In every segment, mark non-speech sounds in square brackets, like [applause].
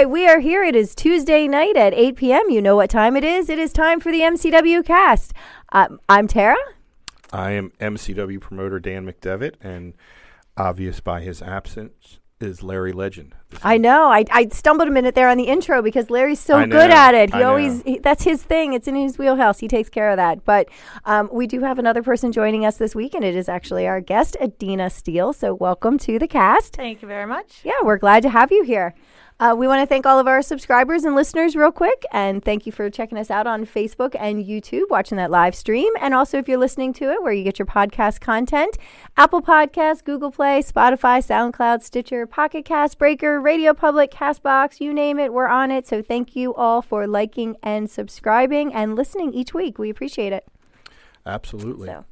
right, we are here. It is Tuesday night at 8 p.m. You know what time it is. It is time for the MCW cast. Um, I'm Tara. I am MCW promoter Dan McDevitt, and obvious by his absence is Larry Legend. I know. I, I stumbled a minute there on the intro because Larry's so I good at it. He I always he, that's his thing. It's in his wheelhouse. He takes care of that. But um, we do have another person joining us this week, and it is actually our guest, Adina Steele. So welcome to the cast. Thank you very much. Yeah, we're glad to have you here. Uh, we want to thank all of our subscribers and listeners real quick, and thank you for checking us out on Facebook and YouTube, watching that live stream. And also, if you're listening to it where you get your podcast content, Apple Podcasts, Google Play, Spotify, SoundCloud, Stitcher, Pocket Cast, Breaker, Radio Public, Castbox, you name it, we're on it. So thank you all for liking and subscribing and listening each week. We appreciate it. Absolutely. So,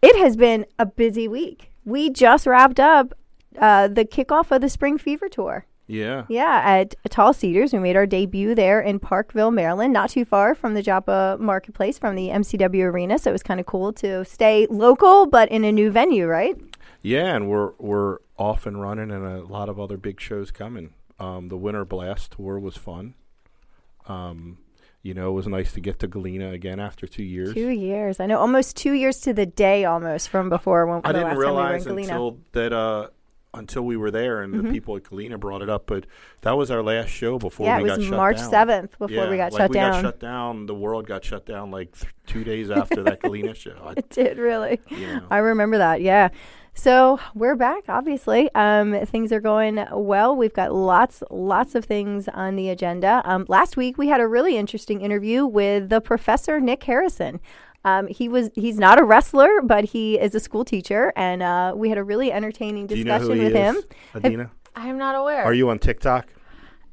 it has been a busy week. We just wrapped up uh, the kickoff of the Spring Fever Tour. Yeah. Yeah, at Tall Cedars. We made our debut there in Parkville, Maryland, not too far from the Joppa Marketplace from the MCW Arena. So it was kind of cool to stay local, but in a new venue, right? Yeah, and we're we're off and running, and a lot of other big shows coming. Um, the Winter Blast tour was fun. Um, you know, it was nice to get to Galena again after two years. Two years. I know, almost two years to the day almost from before when I didn't last realize we were in Galena. until that uh, until we were there, and Mm-hmm. the people at Galena brought it up. But that was our last show before yeah, we it got was shut March down. 7th before yeah, we got like shut we down. got shut down. The world got shut down like th- two days after that Galena [laughs] show. I, It did really. you know. I remember that. Yeah. So we're back. Obviously, um, things are going well. We've got lots, lots of things on the agenda. Um, last week we had a really interesting interview with the professor Nick Harrison. Um, he was he's not a wrestler, but he is a school teacher, and uh, we had a really entertaining Do you know discussion who he with him. is, Adina? I'm not aware. Are you on TikTok?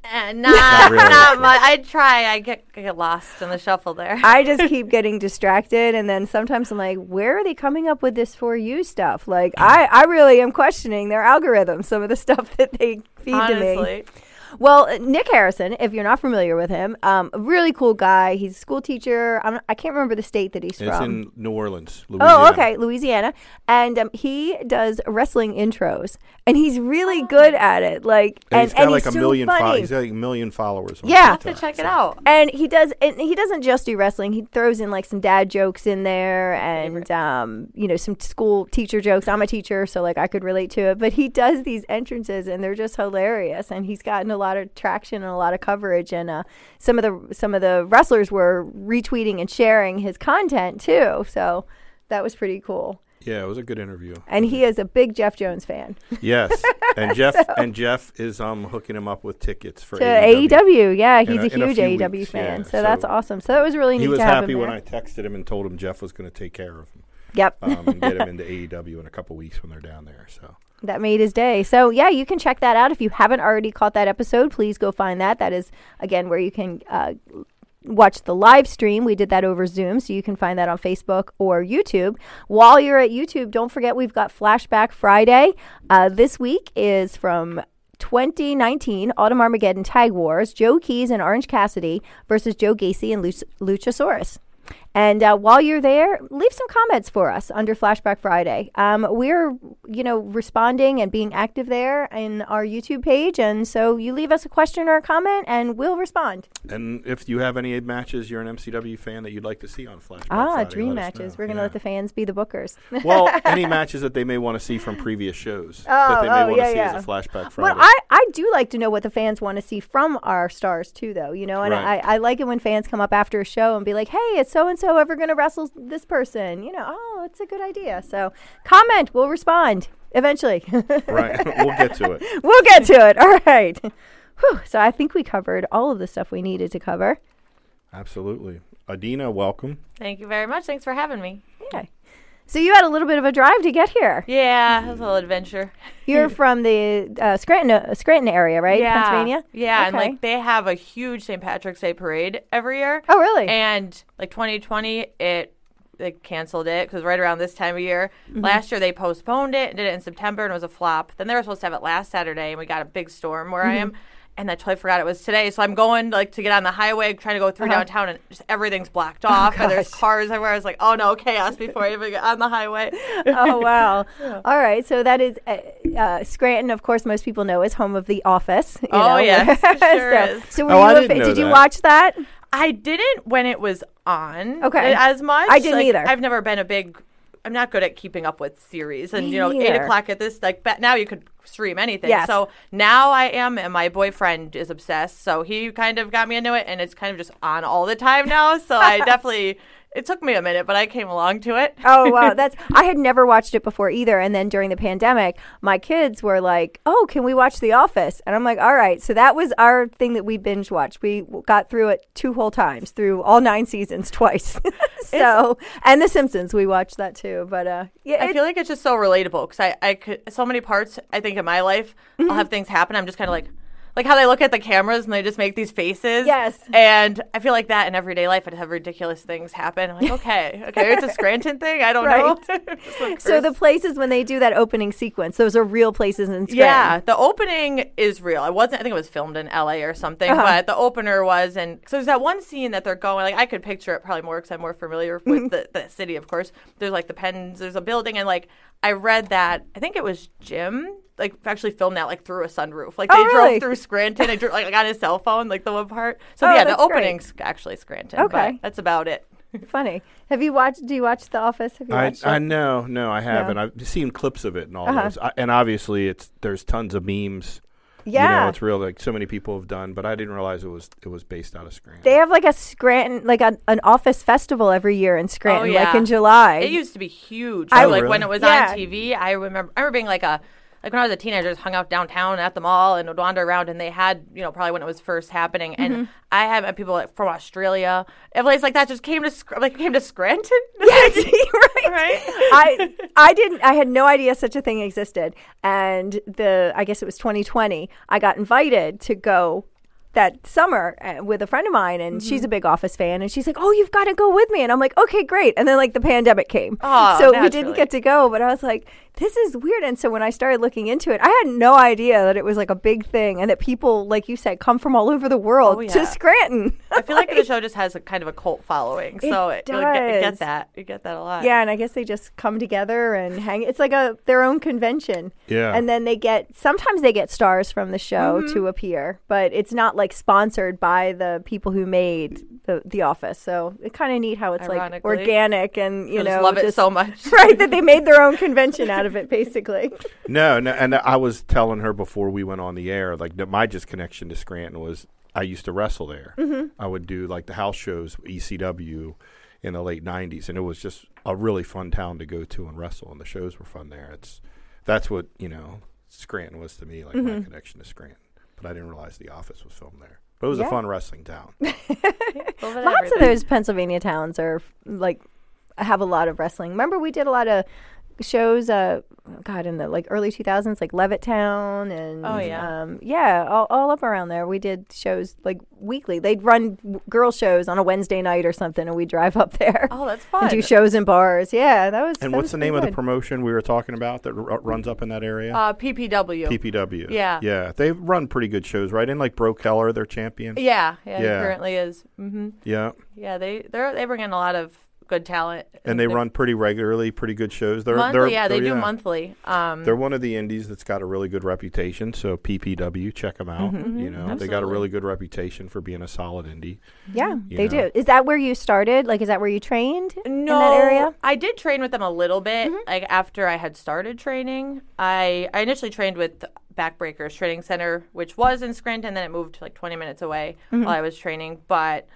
Uh, not, [laughs] really. not much. I try. I get get lost in the shuffle there. I just keep getting distracted, and then sometimes I'm like, "Where are they coming up with this for you stuff?" Like, I, I really am questioning their algorithms, some of the stuff that they feed to me. Honestly, Well, Nick Harrison, if you're not familiar with him, um, a really cool guy. He's a school teacher. I'm, I can't remember the state that he's It's from. It's in New Orleans, Louisiana. Oh, okay, Louisiana, and um, he does wrestling intros, and he's really good at it. Like, And and, he's got and like he's a million. fo- he's got like a million followers. On Yeah. I have to TikTok, check it out. and he does and he doesn't just do wrestling he throws in like some dad jokes in there and um, you know some school teacher jokes i'm a teacher so like i could relate to it but he does these entrances and they're just hilarious and he's gotten a lot of traction and a lot of coverage and uh, some of the some of the wrestlers were retweeting and sharing his content too so that was pretty cool Yeah, it was a good interview. and he is a big jeff jones fan [laughs] Yes, and [laughs] Jeff and Jeff is um hooking him up with tickets for to AEW. AEW, yeah, he's a, a- a huge few AEW weeks, fan, yeah. so, that's awesome. So that was really neat He was happy when there. I texted him and told him Jeff was going to take care of him Yep. um, and get him into AEW in a couple weeks when they're down there. So [laughs] that made his day. So yeah, you can check that out if you haven't already caught that episode. Please go find that. That is again where you can uh, watch the live stream. We did that over Zoom, so you can find that on Facebook or YouTube. While you're at YouTube, don't forget we've got Flashback Friday. Uh, this week is from. 2019 Autumn Armageddon Tag Wars, Joe Keys and Orange Cassidy versus Joe Gacy and Luch- Luchasaurus. And uh, while you're there, leave some comments for us under Flashback Friday. Um, we're, you know, responding and being active there in our YouTube page. And so you leave us a question or a comment and we'll respond. and if you have any matches you're an MCW fan that you'd like to see on Flashback Ah, Friday, dream matches. We're going to Yeah. let the fans be the bookers. [laughs] well, any matches that they may want to see from previous shows Oh, that they may oh, want yeah, to see yeah. as a Flashback Friday. Well, I, I do like to know what the fans want to see from our stars too, though. You know, and Right. I, I like it when fans come up after a show and be like, "Hey, is so and so ever going to wrestle this person?" You know, oh, it's a good idea. So comment, we'll respond eventually. [laughs] right, [laughs] we'll get to it. we'll get to it. [laughs] All right. Whew. So I think we covered all of the stuff we needed to cover. Absolutely. Adina, welcome. Thank you very much. Thanks for having me. Yeah. So you had a little bit of a drive to get here. Yeah, it was a little adventure. You're [laughs] from the uh, Scranton, uh, Scranton area, right? yeah. Pennsylvania. Yeah, and like they have a huge St. Patrick's Day parade every year. Oh, really? And like 2020, it they canceled it because right around this time of year. Mm-hmm. Last year they postponed it and did it in September and it was a flop. Then they were supposed to have it last Saturday and we got a big storm where Mm-hmm. I am. And I totally forgot it was today. So I'm going like to get on the highway, trying to go through downtown, and just everything's blocked off, and there's cars everywhere. I was like, oh no, chaos before I even get on the highway. [laughs] oh wow! [laughs] All right, so that is uh, uh, Scranton. Of course, most people know is home of The Office. you Oh, know. yes, it [laughs] sure so, is. so were Oh, you I a didn't fa- know did you that. watch that? I didn't when it was on. Okay. As much. I didn't Like, either. I've never been a big. I'm not good at keeping up with series, and you know, eight o'clock at this like now you could stream anything. Yes. So now I am, and my boyfriend is obsessed. So he kind of got me into it, and it's kind of just on all the time now. So I [laughs] definitely. It took me a minute, but I came along to it. Oh wow, [laughs] that's I had never watched it before either. And then during the pandemic, my kids were like, "Oh, can we watch The Office?" And I'm like, "All right." So that was our thing that we binge watched. We got through it two whole times, through all nine seasons [laughs] twice. [laughs] so and The Simpsons, we watched that too. But uh, yeah, I it- feel like it's just so relatable because I, I could so many parts. I think in my life, Mm-hmm. I'll have things happen. I'm just kind of like, like how they look at the cameras and they just make these faces. Yes. And I feel like that in everyday life. I'd have ridiculous things happen. I'm like, [laughs] okay, okay, it's a Scranton thing. I don't know. [laughs] [laughs] so the places when they do that opening sequence, those are real places in Scranton. Yeah, the opening is real. I wasn't. I think it was filmed in L.A. or something, Uh-huh. but the opener was. And so there's that one scene that they're going. Like I could picture it probably more because I'm more familiar Mm-hmm. with the, the city, of course. There's like the pens. There's a building, and like I read that. I think it was Jim. Like actually filmed that like through a sunroof. Like Oh, they really? drove through Scranton. and drew, like on his cell phone, like the one part. So Oh, yeah, the that's great. opening's actually Scranton. Okay. but that's about it. [laughs] funny. Have you watched? Do you watch The Office? Have you I, watched I it? know, no, I haven't. I've seen clips of it and all Uh-huh. those, I, and obviously it's there's tons of memes. Yeah. you know, it's real. Like so many people have done, but I didn't realize it was it was based out of Scranton. They have like a Scranton, like a, an office festival every year in Scranton, like Oh, yeah. in July. It used to be huge. I- So, like really? when it was Yeah. on TV, I remember I remember being like a like when I was a teenager, I just hung out downtown at the mall and would wander around, and they had you know probably when it was first happening, Mm-hmm. and I had met people like, from Australia, a place like that just came to like came to Scranton. [laughs] yes, right. right. [laughs] I I didn't I had no idea such a thing existed, and the I guess it was 2020. I got invited to go that summer uh, with a friend of mine, and Mm-hmm. she's a big Office fan, and she's like, "Oh, you've got to go with me," and I'm like, "Okay, great." And then like the pandemic came, Oh, so we didn't get to go. But I was like, "This is weird." And so when I started looking into it, I had no idea that it was like a big thing, and that people, like you said, come from all over the world Oh, to. Scranton. I feel like [laughs] the show just has a kind of a cult following, so It it, you get, you does. get that you get that a lot. Yeah, and I guess they just come together and hang. It's like a their own convention. Yeah. And then they get sometimes they get stars from the show Mm-hmm. to appear, but it's not like sponsored by the people who made the The Office. So it's kind of neat how it's like organic and you I know just love it so much. [laughs] right that they made their own convention out of it basically. [laughs] No, no, and I was telling her before we went on the air, like my just connection to Scranton was I used to wrestle there. Mm-hmm. I would do like the house shows, ECW, in the late '90s, and it was just a really fun town to go to and wrestle, and the shows were fun there. It's that's what you know Scranton was to me, like my connection to Scranton. But I didn't realize The Office was filmed there. But it was Yeah. a fun wrestling town. [laughs] Lots of those Pennsylvania towns are like have a lot of wrestling. Remember we did a lot of shows uh god in the like early 2000s like Levittown and Oh, yeah. um yeah all, all up around there we did shows like weekly they'd run w- girl shows on a Wednesday night or something and we'd drive up there Oh, that's and fun. do shows in bars yeah that was And that what's was the pretty name of the promotion we were talking about that r- runs up in that area? uh, PPW. PPW. Yeah. Yeah. They run pretty good shows, right? In like Bro Keller, their champion. yeah, yeah, Yeah. It currently is. hmm Yeah. Yeah, they they they bring in a lot of good talent, And they run pretty regularly, pretty good shows. They're, monthly. they're, yeah, they they're- do monthly. Um, They're one of the indies that's got a really good reputation. So PPW, check them out. Mm-hmm. You know, they got a really good reputation for being a solid indie. yeah they know. do is that where you started like is that where you trained no, in that area Mm-hmm. I did train with them a little bit. Like after I had started training, I I initially trained with Backbreakers Training Center, which was in Scranton. Then it moved to like 20 minutes away Mm-hmm. while I was training, but.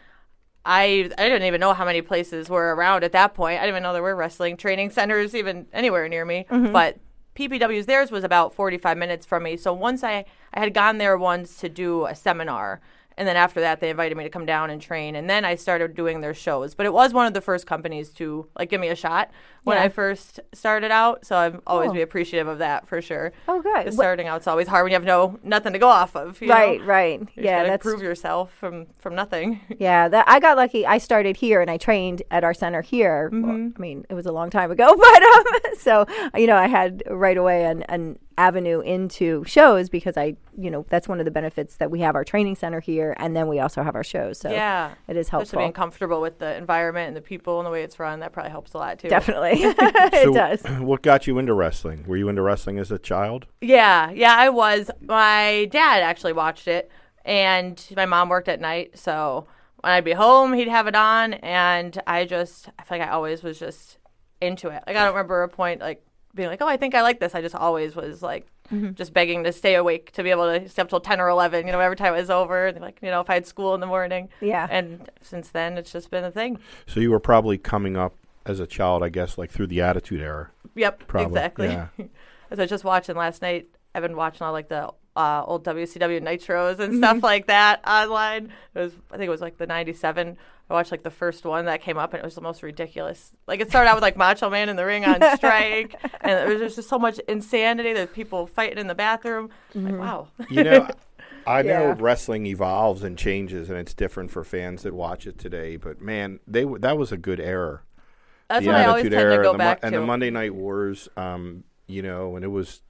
I I didn't even know how many places were around at that point. I didn't even know there were wrestling training centers even anywhere near me. Mm-hmm. But PPW's theirs was about 45 minutes from me. So once I I had gone there once to do a seminar, and then after that they invited me to come down and train, and then I started doing their shows. But it was one of the first companies to like give me a shot when Yeah. I first started out. So I've always be appreciative of that for sure. oh good. Starting out's always hard when you have no nothing to go off of. you know? right right You yeah that's prove yourself from from nothing. [laughs] Yeah, that I got lucky. I started here and I trained at our center here. Mm-hmm. I mean, it was a long time ago, [laughs] but um, so you know, I had right away and an avenue into shows because I, you know, that's one of the benefits that we have our training center here, and then we also have our shows. So yeah, it is helpful. Just being comfortable with the environment and the people and the way it's run, that probably helps a lot too. Definitely, [laughs] [laughs] it So, does. [clears throat] What got you into wrestling? Were you into wrestling as a child? Yeah, yeah, I was. My dad actually watched it, and my mom worked at night, so when I'd be home, he'd have it on, and I just, I feel like I always was just into it. Like I don't remember a point like being like, oh, I think I like this. I just always was like, just begging to stay awake to be able to stay up till ten or eleven. You know, every time it was over, and like you know, if I had school in the morning. Yeah. And since then, it's just been a thing. So you were probably coming up as a child, I guess, like through the Attitude Era. Yep, Probably, exactly. yeah. As [laughs] I was just watching last night, I've been watching all like the uh, old WCW Nitros and stuff like that online. It was, I think it was like the '97. I watched like the first one that came up, and it was the most ridiculous. Like it started out with like Macho Man in the ring on strike, [laughs] and there was just so much insanity. There's people fighting in the bathroom. Like wow. You know, I know Yeah. wrestling evolves and changes, and it's different for fans that watch it today. But man, they w- that was a good era. That's the what I always Attitude tend Era to go and the, back and to. the Monday Night Wars. Um, you know, and it was,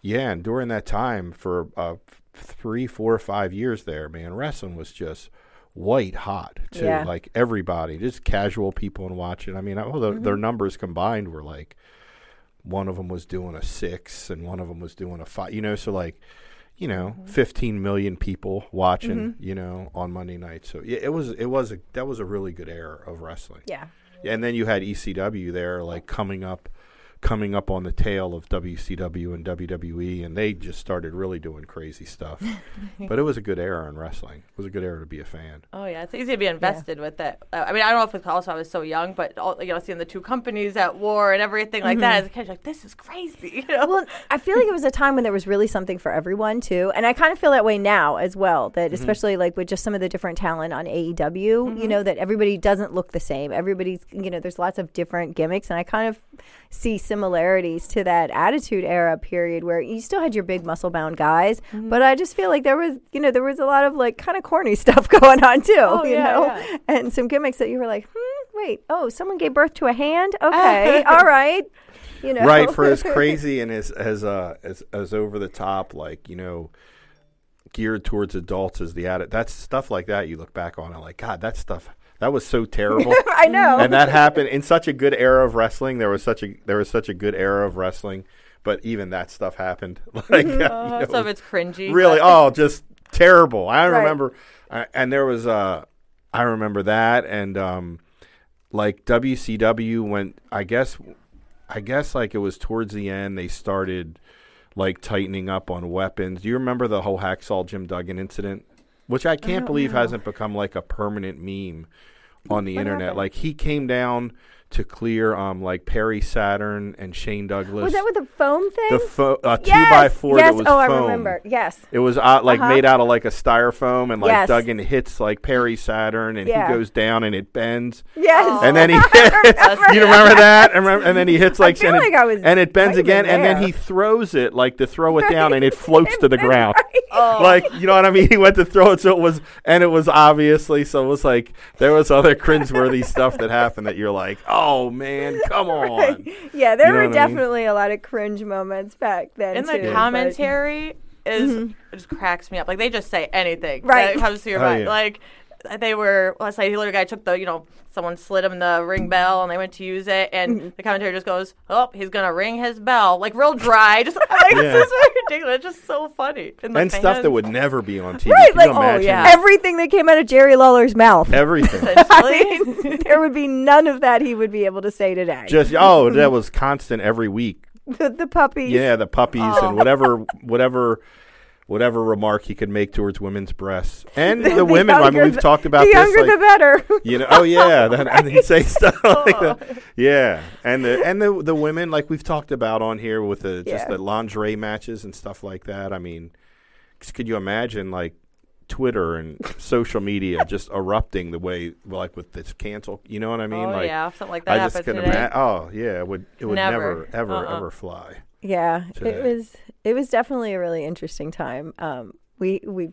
yeah, and during that time for uh, three, four, five years there, man, wrestling was just white hot too. Yeah. Like everybody, just casual people and watching. I mean, I, well, the, their Mm-hmm. numbers combined were like one of them was doing a six and one of them was doing a five. You know, so like. You know, Mm-hmm. 15 million people watching. You know, on Monday night. So yeah, it was it was a that was a really good era of wrestling. Yeah. And then you had ECW there, like coming up, coming up on the tail of WCW and WWE, and they just started really doing crazy stuff. [laughs] but it was a good era in wrestling. It was a good era to be a fan. Oh yeah, it's easy to be invested with it. Uh, I mean, I don't know if it's also I was so young, but all, you know, seeing the two companies at war and everything like that as a kid, like this is crazy. [laughs] You know? Well, I feel like it was a time when there was really something for everyone too, and I kind of feel that way now as well. That mm-hmm. especially like with just some of the different talent on AEW, you mm-hmm. know, that everybody doesn't look the same. Everybody's, you know, there's lots of different gimmicks, and I kind of see similarities to that Attitude Era period where you still had your big muscle bound guys, but I just feel like there was, you know, there was a lot of like kind of corny [laughs] stuff going on too, Oh, you yeah, know, yeah. and some gimmicks that you were like, hmm, wait, oh, someone gave birth to a hand, okay, [laughs] all right. You know, Right for as crazy and as as uh as as over the top, like you know, geared towards adults as the addict. That's stuff like that. You look back on it, like God, that stuff that was so [laughs] terrible. I know. and that happened in such a good era of wrestling. There was such a there was such a good era of wrestling, but even that stuff happened. [laughs] Like you Uh, know, some of it's cringy. really, oh, just terrible. I Right. remember, uh, and there was uh, I remember that, and um, like WCW went. I guess, I guess like it was towards the end they started like tightening up on weapons. Do you remember the whole hacksaw Jim Duggan incident? Which I can't believe hasn't become like a permanent meme on the internet. Like he came down to clear um like Perry Saturn and Shane Douglas. was that with the foam thing? the fo- uh, two yes, by four yes. that was oh, I remember. Yes. It was uh, like Uh-huh. made out of like a styrofoam, and like Yes. Duggan hits like Perry Saturn, and Yeah. he goes down, and it bends, Yes. and then he [laughs] hits. remember [laughs] you remember that? And, remember, and then he hits like, feel and, like it, I was and it bends right again, and then he throws it like to throw it [laughs] down, and it floats to the ground. Oh. Like you know what I mean? He went to throw it, so it was, and it was obviously so. It was like there was other cringeworthy stuff that happened that you're like, oh Oh, man, come [laughs] on. Yeah, there You know were what I mean? definitely a lot of cringe moments back then. In too, the but- commentary is it just cracks me up. Like they just say anything Right. that comes to your Oh, mind. yeah. Like they were last night. The other guy took the you know someone slid him the ring bell and they went to use it and Mm-hmm. the commentary just goes, oh he's gonna ring his bell like real dry. [laughs] Just like Yeah. this is ridiculous. It's just so funny. And, And stuff that would never be on TV. Right, like oh imagine? yeah. everything that came out of Jerry Lawler's mouth. Everything. [laughs] [laughs] I mean, there would be none of that he would be able to say today. Just oh, that was constant every week. the, the puppies. Yeah, the puppies Oh. and whatever, whatever, whatever remark he could make towards women's breasts [laughs] and the, women. I mean, we've talked about the this. younger like, the better. you know, oh yeah, [laughs] that, and he'd say stuff [laughs] like that. Yeah, and the and the the women like we've talked about on here with the just the lingerie matches and stuff like that. I mean, could you imagine like Twitter and social media just erupting the way like with this cancel? You know what I mean? oh like, yeah, something like that I just imagine. Oh yeah, it would it would Never. never, ever Uh-uh. ever fly. Yeah, today. it was it was definitely a really interesting time. Um, we we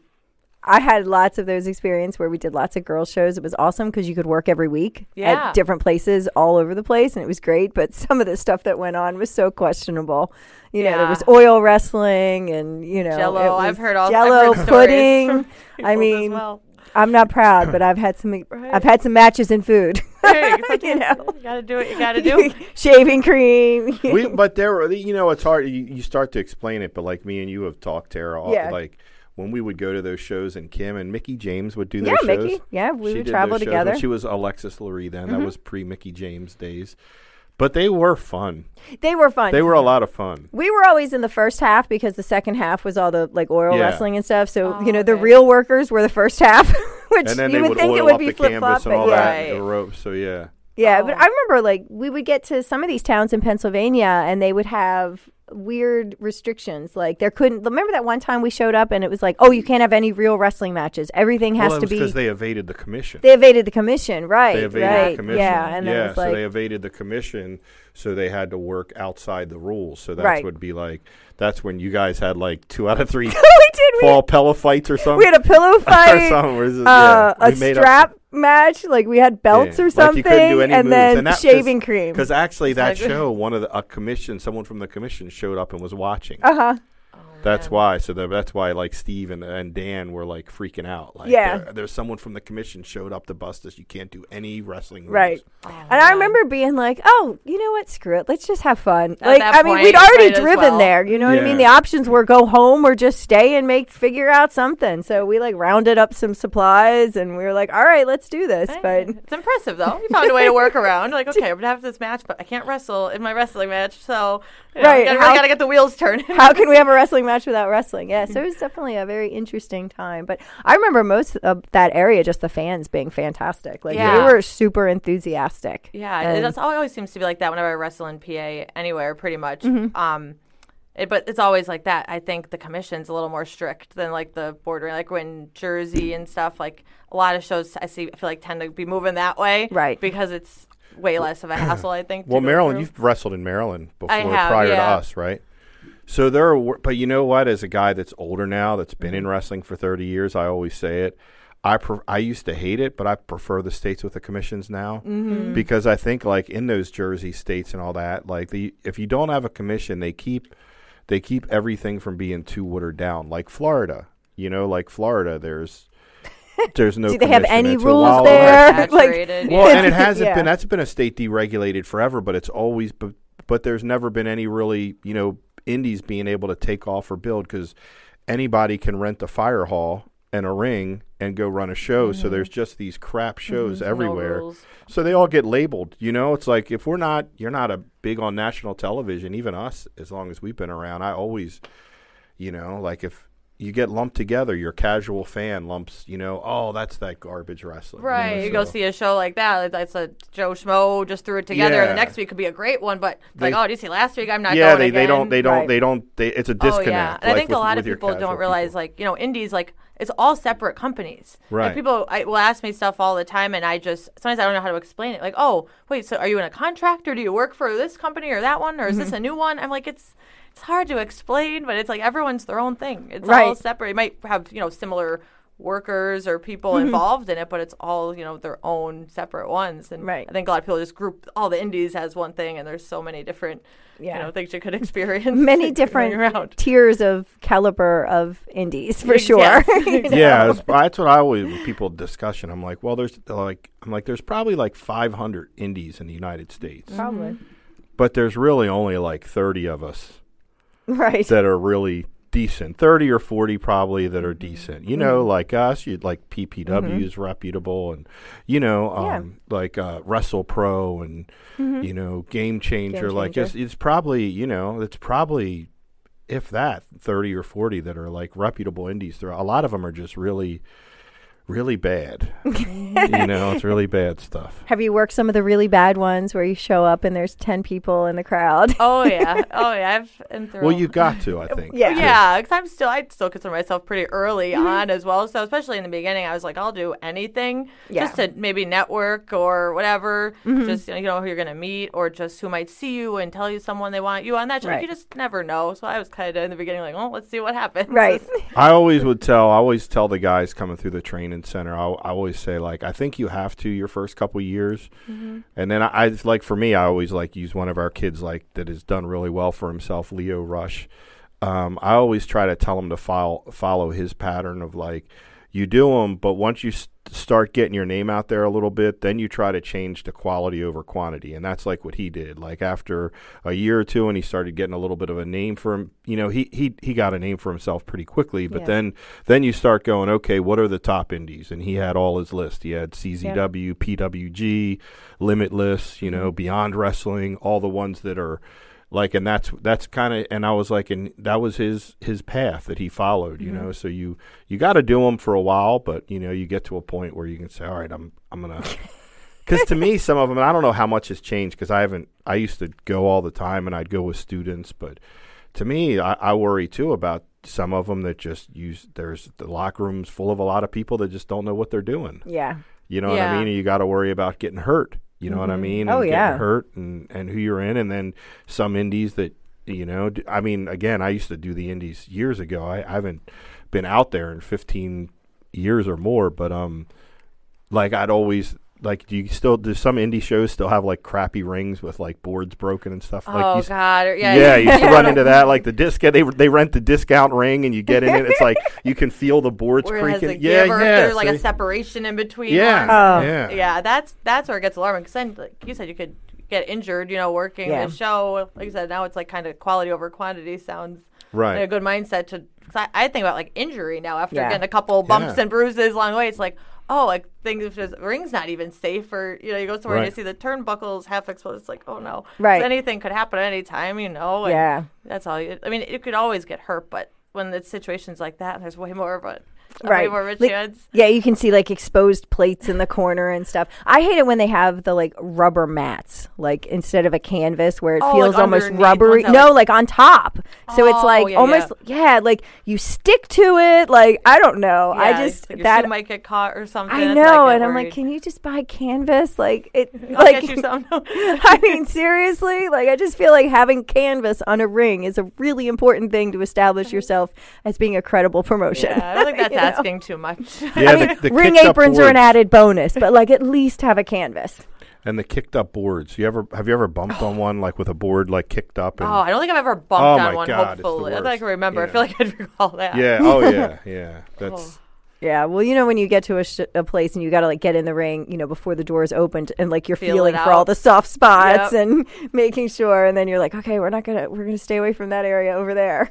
I had lots of those experiences where we did lots of girls shows. It was awesome because you could work every week Yeah. at different places all over the place, and it was great. But [laughs] some of the stuff that went on was so questionable. You know, there was oil wrestling, and you know, Jello. it I've heard all Jello heard pudding. I mean, well. I'm not proud, but I've had some. Right. I've had some matches in food. [laughs] Hey, it's like, [laughs] you know, you gotta do what you gotta do. [laughs] shaving cream. [laughs] we, but there, were- you know, it's hard. You, you start to explain it, but like me and you have talked, Tara. all- Yeah. Like when we would go to those shows, and Kim and Mickie James would do those yeah, shows. Mickie. Yeah, we She would travel those shows when together. Mm-hmm. She was Alexis Laree then. That was pre Mickie James days. But they were fun. They were fun. They were a lot of fun. We were always in the first half because the second half was all the like oil Yeah. wrestling and stuff. So Oh, you know the okay. real workers were the first half, [laughs] which And then you they would would think oil it would up be the flip canvas flop, and all yeah, that, and the ropes. So yeah. yeah. But Oh. I remember like we would get to some of these towns in Pennsylvania and they would have weird restrictions. Like there couldn't. Remember that one time we showed up and it was like, oh, you can't have any real wrestling matches. Everything has well, to be. because they evaded the commission. they evaded the commission, right? They evaded right. the commission. Yeah, and yeah, was so they evaded the commission, so they had to work outside the rules. So that's Right. would be like that's when you guys had like two out of three [laughs] we did. We, fall pillow fights or something. we had a pillow [laughs] or fight. something. where this uh, yeah, a made up- strap match. Like we had belts Yeah, or like something, you couldn't do any and moves. then And that- shaving cream. Because actually, that show, one of the a commission, someone from the commission showed up and was watching. Uh huh. That's why. So the, that's why, like Steve and, and Dan were like freaking out. Like, Yeah. there- there's someone from the commission showed up to bust us. You can't do any wrestling. moves. Right. Oh, And I remember being like, "Oh, you know what? Screw it. Let's just have fun." At like, that I mean, we'd already driven well. there. You know what I mean? The options were go home or just stay and make figure out something. So we like rounded up some supplies and we were like, "All right, let's do this." Hey, But it's impressive though. You found a way to work around. Like, [laughs] okay, I'm gonna have this match, but I can't wrestle in my wrestling match, so you know, Right, I gotta, how- really gotta get the wheels turning. how can we have a wrestling match without wrestling? Yeah, so it was [laughs] definitely a very interesting time. But I remember most of that area, just the fans being fantastic. Like Yeah. they were super enthusiastic. Yeah, And- that's always seems to be like that whenever I wrestle in PA anywhere, pretty much. Mm-hmm. Um, it, but it's always like that. I think the commission's a little more strict than like the border, like when Jersey and stuff. Like a lot of shows, I see, I feel like tend to be moving that way, Right. Because it's way less of a hassle. I think. Well, go Maryland, through. you've wrestled in Maryland before have, prior to us, right? So there are, but you know what? As a guy that's older now, that's been Mm-hmm. in wrestling for 30 years, I always say it. I pre- I used to hate it, but I prefer the states with the commissions now Mm-hmm. because I think like in those Jersey states and all that, like the if you don't have a commission, they keep they keep everything from being too watered down. Like Florida, you know, like Florida, there's [laughs] there's no. Do they have any It's rules there? [laughs] like, Well, and it [laughs] hasn't Yeah. been. That's been a state deregulated forever, but it's always. But, but there's never been any really, you know, indies being able to take off or build because anybody can rent a fire hall and a ring and go run a show. So mm-hmm. there's just these crap mm-hmm. shows No everywhere. rules. So they all get labeled. You know, it's like if we're not, you're not a big on national television. Even us, as long as we've been around, I always, you know, like if. You get lumped together. Your casual fan lumps, you know. Oh, that's that garbage wrestling. you know, Right, you go see a show like that. That's a Joe Schmo just threw it together. Yeah. The next week could be a great one, but it's like, oh, did you see last week? I'm not yeah, going they, again. they don't they don't Right. they don't they it's a disconnect. Oh yeah, and I think with- a lot of people don't realize people. like you know indies like it's all separate companies. Right. And people I, will ask me stuff all the time, and I just sometimes I don't know how to explain it. Like, oh wait, so are you in a contract or do you work for this company or that one or is Mm-hmm. this a new one? I'm like it's. It's hard to explain, but it's like everyone's their own thing. It's all Right. separate. It might have you know similar workers or people Mm-hmm. involved in it, but it's all you know their own separate ones. And Right. I think a lot of people just group all the indies as one thing, and there's so many different Yeah. you know things you could [laughs] experience. [laughs] many [laughs] different around. tiers of caliber of indies for Yes. sure. You know? yeah, that's, that's what I always with people discussion. I'm like, well, there's like I'm like there's probably like 500 indies in the United States, probably but there's really only like 30 of us [laughs] right. that are really decent. 30 or 40 probably that are Mm-hmm. decent. You know, like us, you'd like PPW is reputable and you know, um Yeah. like uh Wrestle Pro and you know, Game Changer Game like it's it's probably, you know, it's probably if that 30 or 40 that are like reputable indies. There a lot of them are just really really bad. [laughs] you know, it's really bad stuff. Have you worked some of the really bad ones where you show up and there's 10 people in the crowd? Oh yeah, [laughs] oh yeah. I've been through. Well, you got to, I think. Yeah. Yeah, because I'm still, I still consider myself pretty early Mm-hmm. on as well. So especially in the beginning, I was like, I'll do anything Yeah. just to maybe network or whatever. Mm-hmm. Just you know who you're gonna meet or just who might see you and tell you someone they want you on that. show. Right. You just never know. So I was kind of in the beginning like, oh, let's see what happens. Right. [laughs] I always would tell. I always tell the guys coming through the center. I, I always say like, I think you have to your first couple years, Mm-hmm. and then I, I like for me, I always like use one of our kids like that has done really well for himself, Leo Rush. Um, I always try to tell him to follow follow his pattern of like, you do them, but once you s- start getting your name out there a little bit, then you try to change the quality over quantity, and that's like what he did. Like after a year or two, and he started getting a little bit of a name for him. You know, he he he got a name for himself pretty quickly. But Yeah. then then you start going, okay, what are the top indies? And he had all his list. He had CZW, PWG, Limitless, you know, mm-hmm. Beyond Wrestling, all the ones that are like and that's that's kind of and I was like and that was his his path that he followed you mm-hmm. know so you you got to do them for a while but you know you get to a point where you can say all right I'm I'm going to cuz to me some of them I don't know how much has changed cuz I haven't I used to go all the time and I'd go with students but to me I, I worry too about some of them that just use there's the locker rooms full of a lot of people that just don't know what they're doing Yeah. you know what I mean? And you got to worry about getting hurt. You know what I mean? Oh, and yeah. Getting hurt and, and who you're in. And then some indies that, you know, I mean, again, I used to do the indies years ago. I, I haven't been out there in 15 years or more, but, um, like I'd always, like, do you still, do some indie shows still have like crappy rings with like boards broken and stuff? like Oh you, God. or- Yeah. yeah, you used [laughs] to run into that. Like the disc, they they rent the discount ring, and you get in it. It's like you can feel the boards Where it has creaking. yeah, give or if yeah. there's like see? a separation in between. yeah. Oh. yeah, yeah, that's that's where it gets alarming. Because then, like you said, you could get injured. You know, working Yeah. the show. Like you said, now it's like kind of quality over quantity sounds Right. like a good mindset to. Cause I, I think about like injury now after Yeah. getting a couple bumps Yeah. and bruises along the way. It's like, oh, like things if the ring's not even safe, or you know, you go somewhere and you see the turnbuckles half exposed. It's like, oh no, Right. So anything could happen at any time. You know. and Yeah. That's all. You, I mean, it could always get hurt, but when it's situations like that, there's way more of a way Right. a Like-. Yeah, you can see like exposed plates in the corner and stuff. I hate it when they have the like rubber mats, like instead of a canvas where it Oh, feels like almost rubbery. No, like- like on top. So it's Oh, like yeah, almost yeah. like you stick to it. Like I don't know. I just like that might get caught or something. I That's why know, and I'm like, can you just buy canvas? Like it, [laughs] like. [laughs] I mean, seriously, like I just feel like having canvas on a ring is a really important thing to establish mm-hmm. yourself as being a credible promotion. yeah, I don't think [laughs] that's know? [laughs] asking too much. [laughs] Yeah, I mean, the, the ring aprons are an added bonus, but like at [laughs] least have a canvas. and the kicked up boards. You ever have you ever bumped on oh. one like with a board like kicked up? And, Oh, I don't think I've ever bumped Oh on my one. God, it's the hopefully, I think I can remember. I feel like I'd recall that. yeah. Oh yeah. Yeah. That's oh. Yeah, well, you know when you get to a, sh- a place and you got to like get in the ring, you know, before the doors opened, and like you're Feel feeling for all the soft spots Yep. and making sure, and then you're like, okay, we're not gonna we're gonna stay away from that area over there.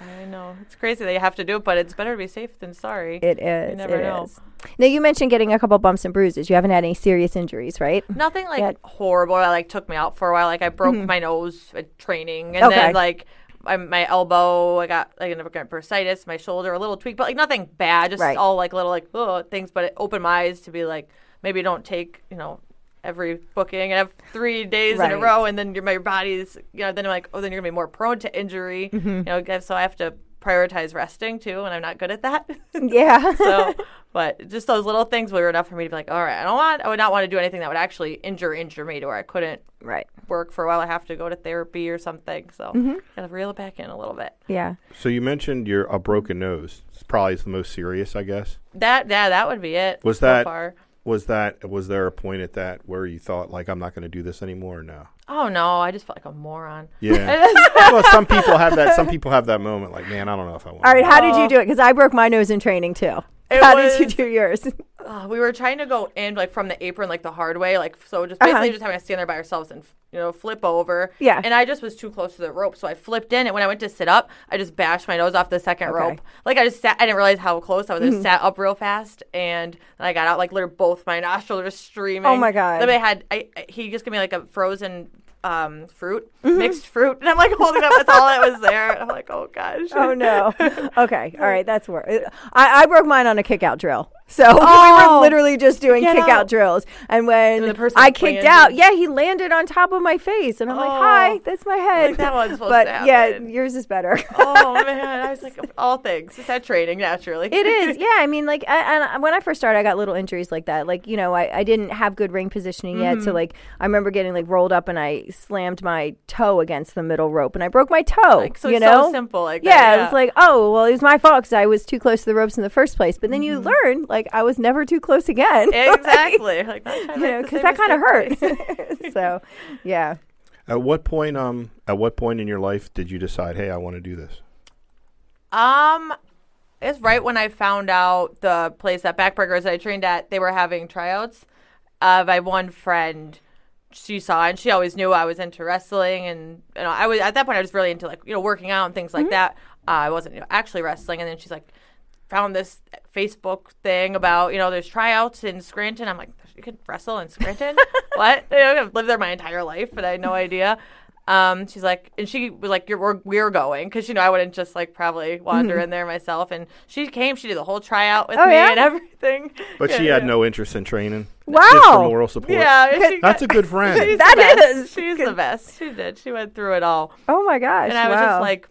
I know it's crazy that you have to do it, but it's better to be safe than sorry. it is. never it know. is. Now you mentioned getting a couple bumps and bruises. You haven't had any serious injuries, right? Nothing like Yeah. horrible. Like took me out for a while. Like I broke mm-hmm. my nose at training, and Okay. then like I, my elbow. I got like I got bursitis. My shoulder, a little tweak, but like nothing bad. Just Right. all like little like oh things. But it opened my eyes to be like maybe don't take you know every booking and have three days in a row, and then your my body's you know then I'm like oh then you're gonna be more prone to injury. Mm-hmm. You know so I have to prioritize resting too, and I'm not good at that. [laughs] Yeah. so but just those little things were enough for me to be like all right i don't want i would not want to do anything that would actually injure injure me to where i couldn't right. work for a while i have to go to therapy or something so Mm-hmm. gotta reel it back in a little bit Yeah. so. You mentioned your a broken nose. It's probably the most serious, I guess. that yeah that would be it Was so that- far. Was that was there a point at that where you thought like I'm not going to do this anymore? or No. oh no i just felt like a moron Yeah. [laughs] well, some people have that. Some people have that moment like, man, I don't know if I want. All right. How did you do it? Because I broke my nose in training too. It How did you do yours? [laughs] uh, we were trying to go in like from the apron like the hard way like so just Uh-huh. basically just having to stand there by ourselves and you know flip over Yeah. and i just was too close to the rope so i flipped in and when i went to sit up i just bashed my nose off the second Okay. Mm-hmm. rope like i just sat i didn't realize how close i was I just sat up real fast and then i got out like literally both my [laughs] nostrils were streaming Oh, my God. then i had I, I- he just gave me like a frozen um, fruit, Mm-hmm. mixed fruit, and I'm like holding up. That's all that was there. And I'm like, oh gosh. oh no. [laughs] Okay. All right. That's worse. I, I broke mine on a kick out drill. So [laughs] we Oh. were literally just doing kick out out. drills. And when And the person I kicked landed. out, yeah, he landed on top of my face, and I'm like, Oh. "Hi, that's my head." Like, that [laughs] supposed but to yeah, yours is better. [laughs] oh man, I was like, all things, it's that training naturally. It is, yeah. I mean, like, I, and when I first started, I got little injuries like that. Like, you know, I, I didn't have good ring positioning yet, Mm-hmm. so like, I remember getting like rolled up and I slammed my toe against the middle rope, and I broke my toe. Like, so you it's know, so simple like yeah, that. it was like, oh, well, it was my fault because I was too close to the ropes in the first place. But then you learn, like, I was never too close again. [laughs] exactly. like, not you know, because that kind of mistake hurts. [laughs] [laughs] so, yeah. At what point, um, at what point in your life did you decide, hey, I want to do this? Um, it's right when I found out the place at Backbreakers I trained at, they were having tryouts. Uh, my one friend, she saw, and she always knew I was into wrestling, and you know, I was at that point I was really into like you know working out and things like that. Uh, I wasn't you know, actually wrestling, and then she's like, found this Facebook thing about you know there's tryouts in Scranton. I'm like, you could wrestle in Scranton? [laughs] what? You know, I've lived there my entire life, but I had no idea. Um, she's like, and she was like, "You're we're, we're going," because you know I wouldn't just like probably wander in there myself. And she came, she did the whole tryout with Oh, me yeah? and everything. But Yeah, she had yeah. no interest in training. Wow. Just for moral support. Yeah, she That's got- a good [laughs] friend. She's That the best. She's the best. She did. She went through it all. Oh my gosh. And I was just like,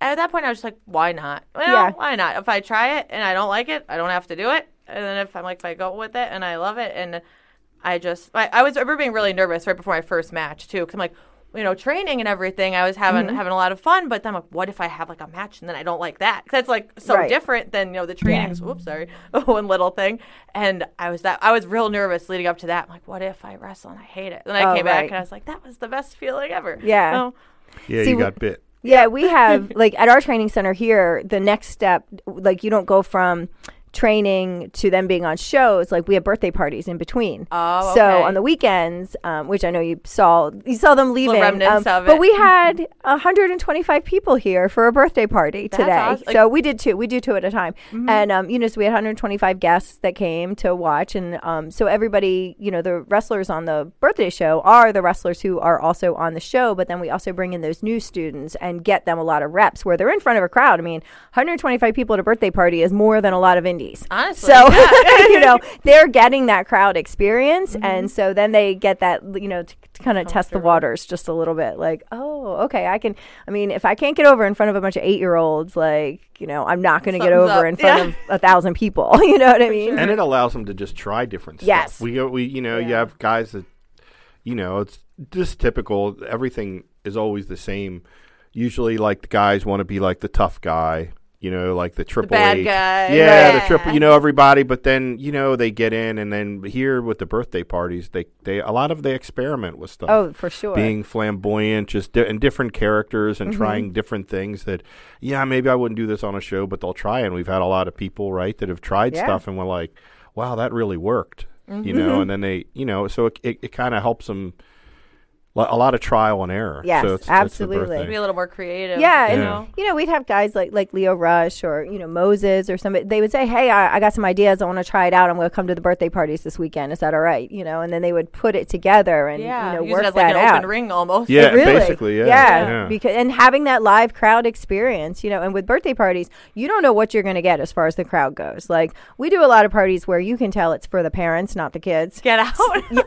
at that point, I was just like, why not? Well, Yeah. why not? If I try it and I don't like it, I don't have to do it. And then if I'm like, if I go with it and I love it, and I just, I, I was ever being really nervous right before my first match too, because I'm like, you know, training and everything. I was having Mm-hmm. having a lot of fun, but then I'm like, what if I have like a match and then I don't like that? 'Cause that's like so Right. different than you know the trainings. Whoops, sorry, [laughs] one little thing. And I was that I was real nervous leading up to that. I'm like, what if I wrestle and I hate it? Then I Oh, came right. back and I was like, that was the best feeling ever. Yeah. So, Yeah, See, you got bit. Yeah, we have like at our training center here, the next step like you don't go from training to them being on shows like we have birthday parties in between Oh, so okay. on the weekends um, which i know you saw you saw them leaving remnants um, of but it. we [laughs] had 125 people here for a birthday party That's today awesome. so we did two we do two at a time Mm-hmm. and um, you know so we had 125 guests that came to watch and um, so everybody you know the wrestlers on the birthday show are the wrestlers who are also on the show but then we also bring in those new students and get them a lot of reps where they're in front of a crowd i mean 125 people at a birthday party is more than a lot of indies Honestly, so yeah. [laughs] you know [laughs] they're getting that crowd experience Mm-hmm. and so then they get that you know to, kind of test the waters just a little bit like oh okay i can i mean if i can't get over in front of a bunch of eight year olds like you know i'm not going to get over up. in front Yeah. of a thousand people [laughs] you know what i mean and it allows them to just try different Yes. stuff. We go, we you know, you have guys that, you know, it's just typical. Everything is always the same. Usually, like the guys want to be like the tough guy, you know, like the triple bad H. guy. Yeah, the triple. You know everybody, but then you know they get in, and then here with the birthday parties, they they a lot of they experiment with stuff oh for sure being flamboyant, just di- and different characters Mm-hmm. and trying different things that, yeah, maybe I wouldn't do this on a show, but they'll try. And we've had a lot of people, right, that have tried Yeah. stuff and we're like, wow, that really worked, you Mm-hmm. know, and then they, you know, so it, it, it kind of helps them a lot of trial and error. Yes, so it's, absolutely. It's the be a little more creative. Yeah, you and know. you know we'd have guys like like Leo Rush or you know Moses or somebody. They would say, "Hey, I, I got some ideas. I want to try it out. I'm going to come to the birthday parties this weekend. Is that all right?" You know, and then they would put it together and Yeah, you know use work it as like that an out. open ring almost. Yeah, really, basically, yeah, yeah, yeah. Because and having that live crowd experience, you know, and with birthday parties, you don't know what you're going to get as far as the crowd goes. Like we do a lot of parties where you can tell it's for the parents, not the kids. Get out.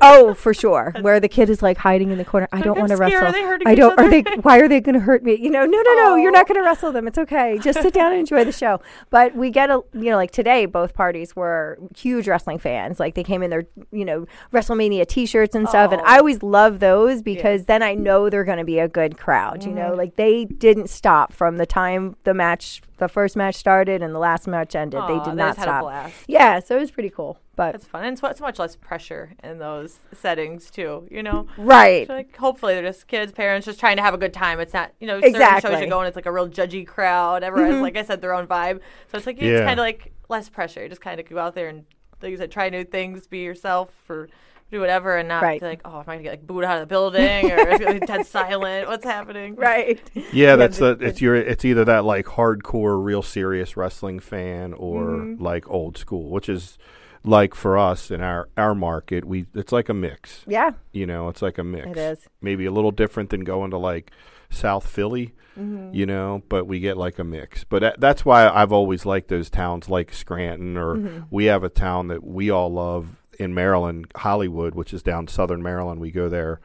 Oh, for sure. [laughs] Where the kid is like hiding in the corner. I don't want to wrestle. Are they hurting I don't. Are they? Why are they going to hurt me? You know, no, no, no. You're not going to wrestle them. It's okay. Just sit down and enjoy the show. But we get a, you know, like today, both parties were huge wrestling fans. Like they came in their, you know, WrestleMania T-shirts and stuff. And Oh. I always love those because then I know they're going to be a good crowd. You Mm-hmm. know, like they didn't stop from the time the match, the first match started and the last match ended. Aw, they they did not just had a stop. blast. Yeah, so it was pretty cool. But That's fun. And it's, it's much less pressure in those settings too. You know. right. So, like hopefully they're just kids, parents, just trying to have a good time. It's not, you know, certain Exactly. shows you go and it's like a real judgy crowd. Everyone has, mm-hmm. like I said, their own vibe. So it's like it's Yeah. kind of like less pressure. You just kind of go out there and, like you said, try new things, be yourself, or do whatever, and not Right. be like, oh, am I gonna get like booed out of the building or is it gonna be dead silent? What's happening? Right. Yeah, that's the- the it's your it's either that like hardcore, real serious wrestling fan or Mm-hmm. like old school, which is like for us in our our market, we it's like a mix. Yeah. You know, it's like a mix. It is. Maybe a little different than going to like South Philly, Mm-hmm. you know, but we get like a mix. But that, that's why I've always liked those towns like Scranton, or Mm-hmm. we have a town that we all love in Maryland, Hollywood, which is down southern Maryland. We go there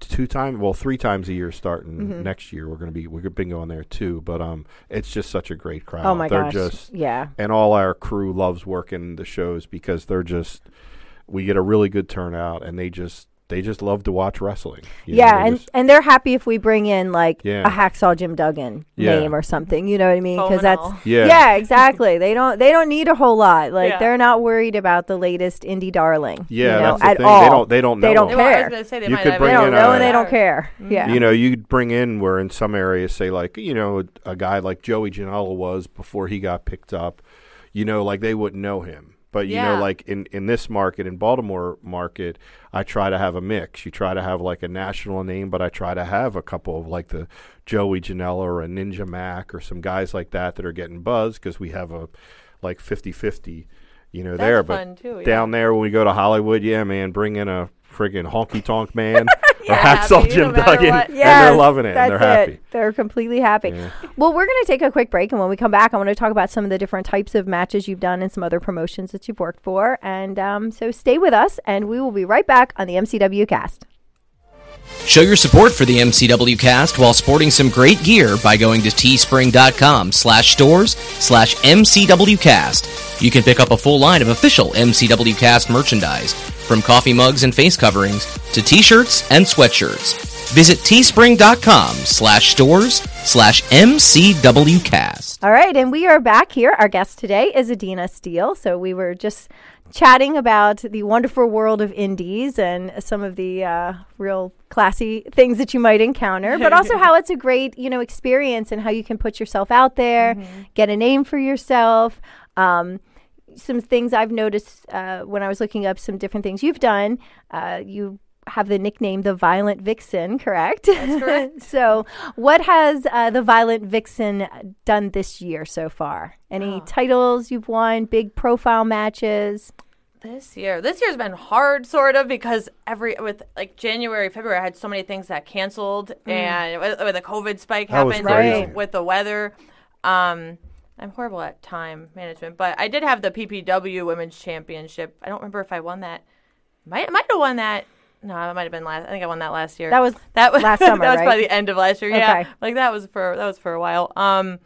two times, well, three times a year starting Mm-hmm. next year. We're going to be, we've been going there too. But um, it's just such a great crowd. Oh my They're gosh. just, yeah. and all our crew loves working the shows because they're just we get a really good turnout and they just they just love to watch wrestling you Yeah, they and, just- and they're happy if we bring in like Yeah. a hacksaw Jim Duggan Yeah. name or something. You know what I mean? Because that's all. Yeah. exactly. they don't they don't need a whole lot. Like Yeah. they're not worried about the latest indie darling. yeah you know, that's the at thing all. they don't they don't know They don't They them. I care. was say they You might could not bring They don't know a- and they don't are. care. Mm-hmm. Yeah. you know you'd bring in where in some areas say like you know a, a guy like joey janela was before he got picked up you know like they wouldn't know him but you Yeah. know like in in this market in baltimore market i try to have a mix you try to have like a national name but i try to have a couple of like the joey janela or a ninja mack or some guys like that that are getting buzz because we have a like 50-50 you know there but too, yeah. down there when we go to hollywood yeah man bring in a friggin' honky tonk man [laughs] or hacksaw jim no duggan what. and they're loving it That's and they're happy it. They're completely happy. Yeah. Well, we're going to take a quick break, and when we come back, I want to talk about some of the different types of matches you've done and some other promotions that you've worked for. And um, so stay with us, and we will be right back on the MCW Cast. Show your support for the MCW cast while sporting some great gear by going to teespring.com slash stores slash MCWcast. You can pick up a full line of official MCW cast merchandise, from coffee mugs and face coverings to t-shirts and sweatshirts. Visit teespring.com slash stores slash MCWcast. All right, and we are back here. Our guest today is Adina Steele. So we were just chatting about the wonderful world of indies and some of the uh, real classy things that you might encounter, but [laughs] also how it's a great, you know, experience and how you can put yourself out there, get a name for yourself. Um, some things I've noticed uh, when I was looking up some different things you've done. Uh, you have the nickname the Violent Vixen, correct? That's [laughs] correct. so, what has uh, the Violent Vixen done this year so far? Any titles you've won? Big profile matches? This year, this year's been hard, sort of, because every with like January, February, I had so many things that canceled, and with, with the COVID spike That happened crazy. with the weather. Um, I'm horrible at time management, but I did have the PPW Women's Championship. I don't remember if I won that. Might might have won that. No, it might have been last. I think I won that last year. That was [laughs] that was last summer, [laughs] that was right? probably the end of last year. Yeah, like that was for that was for a while. Um,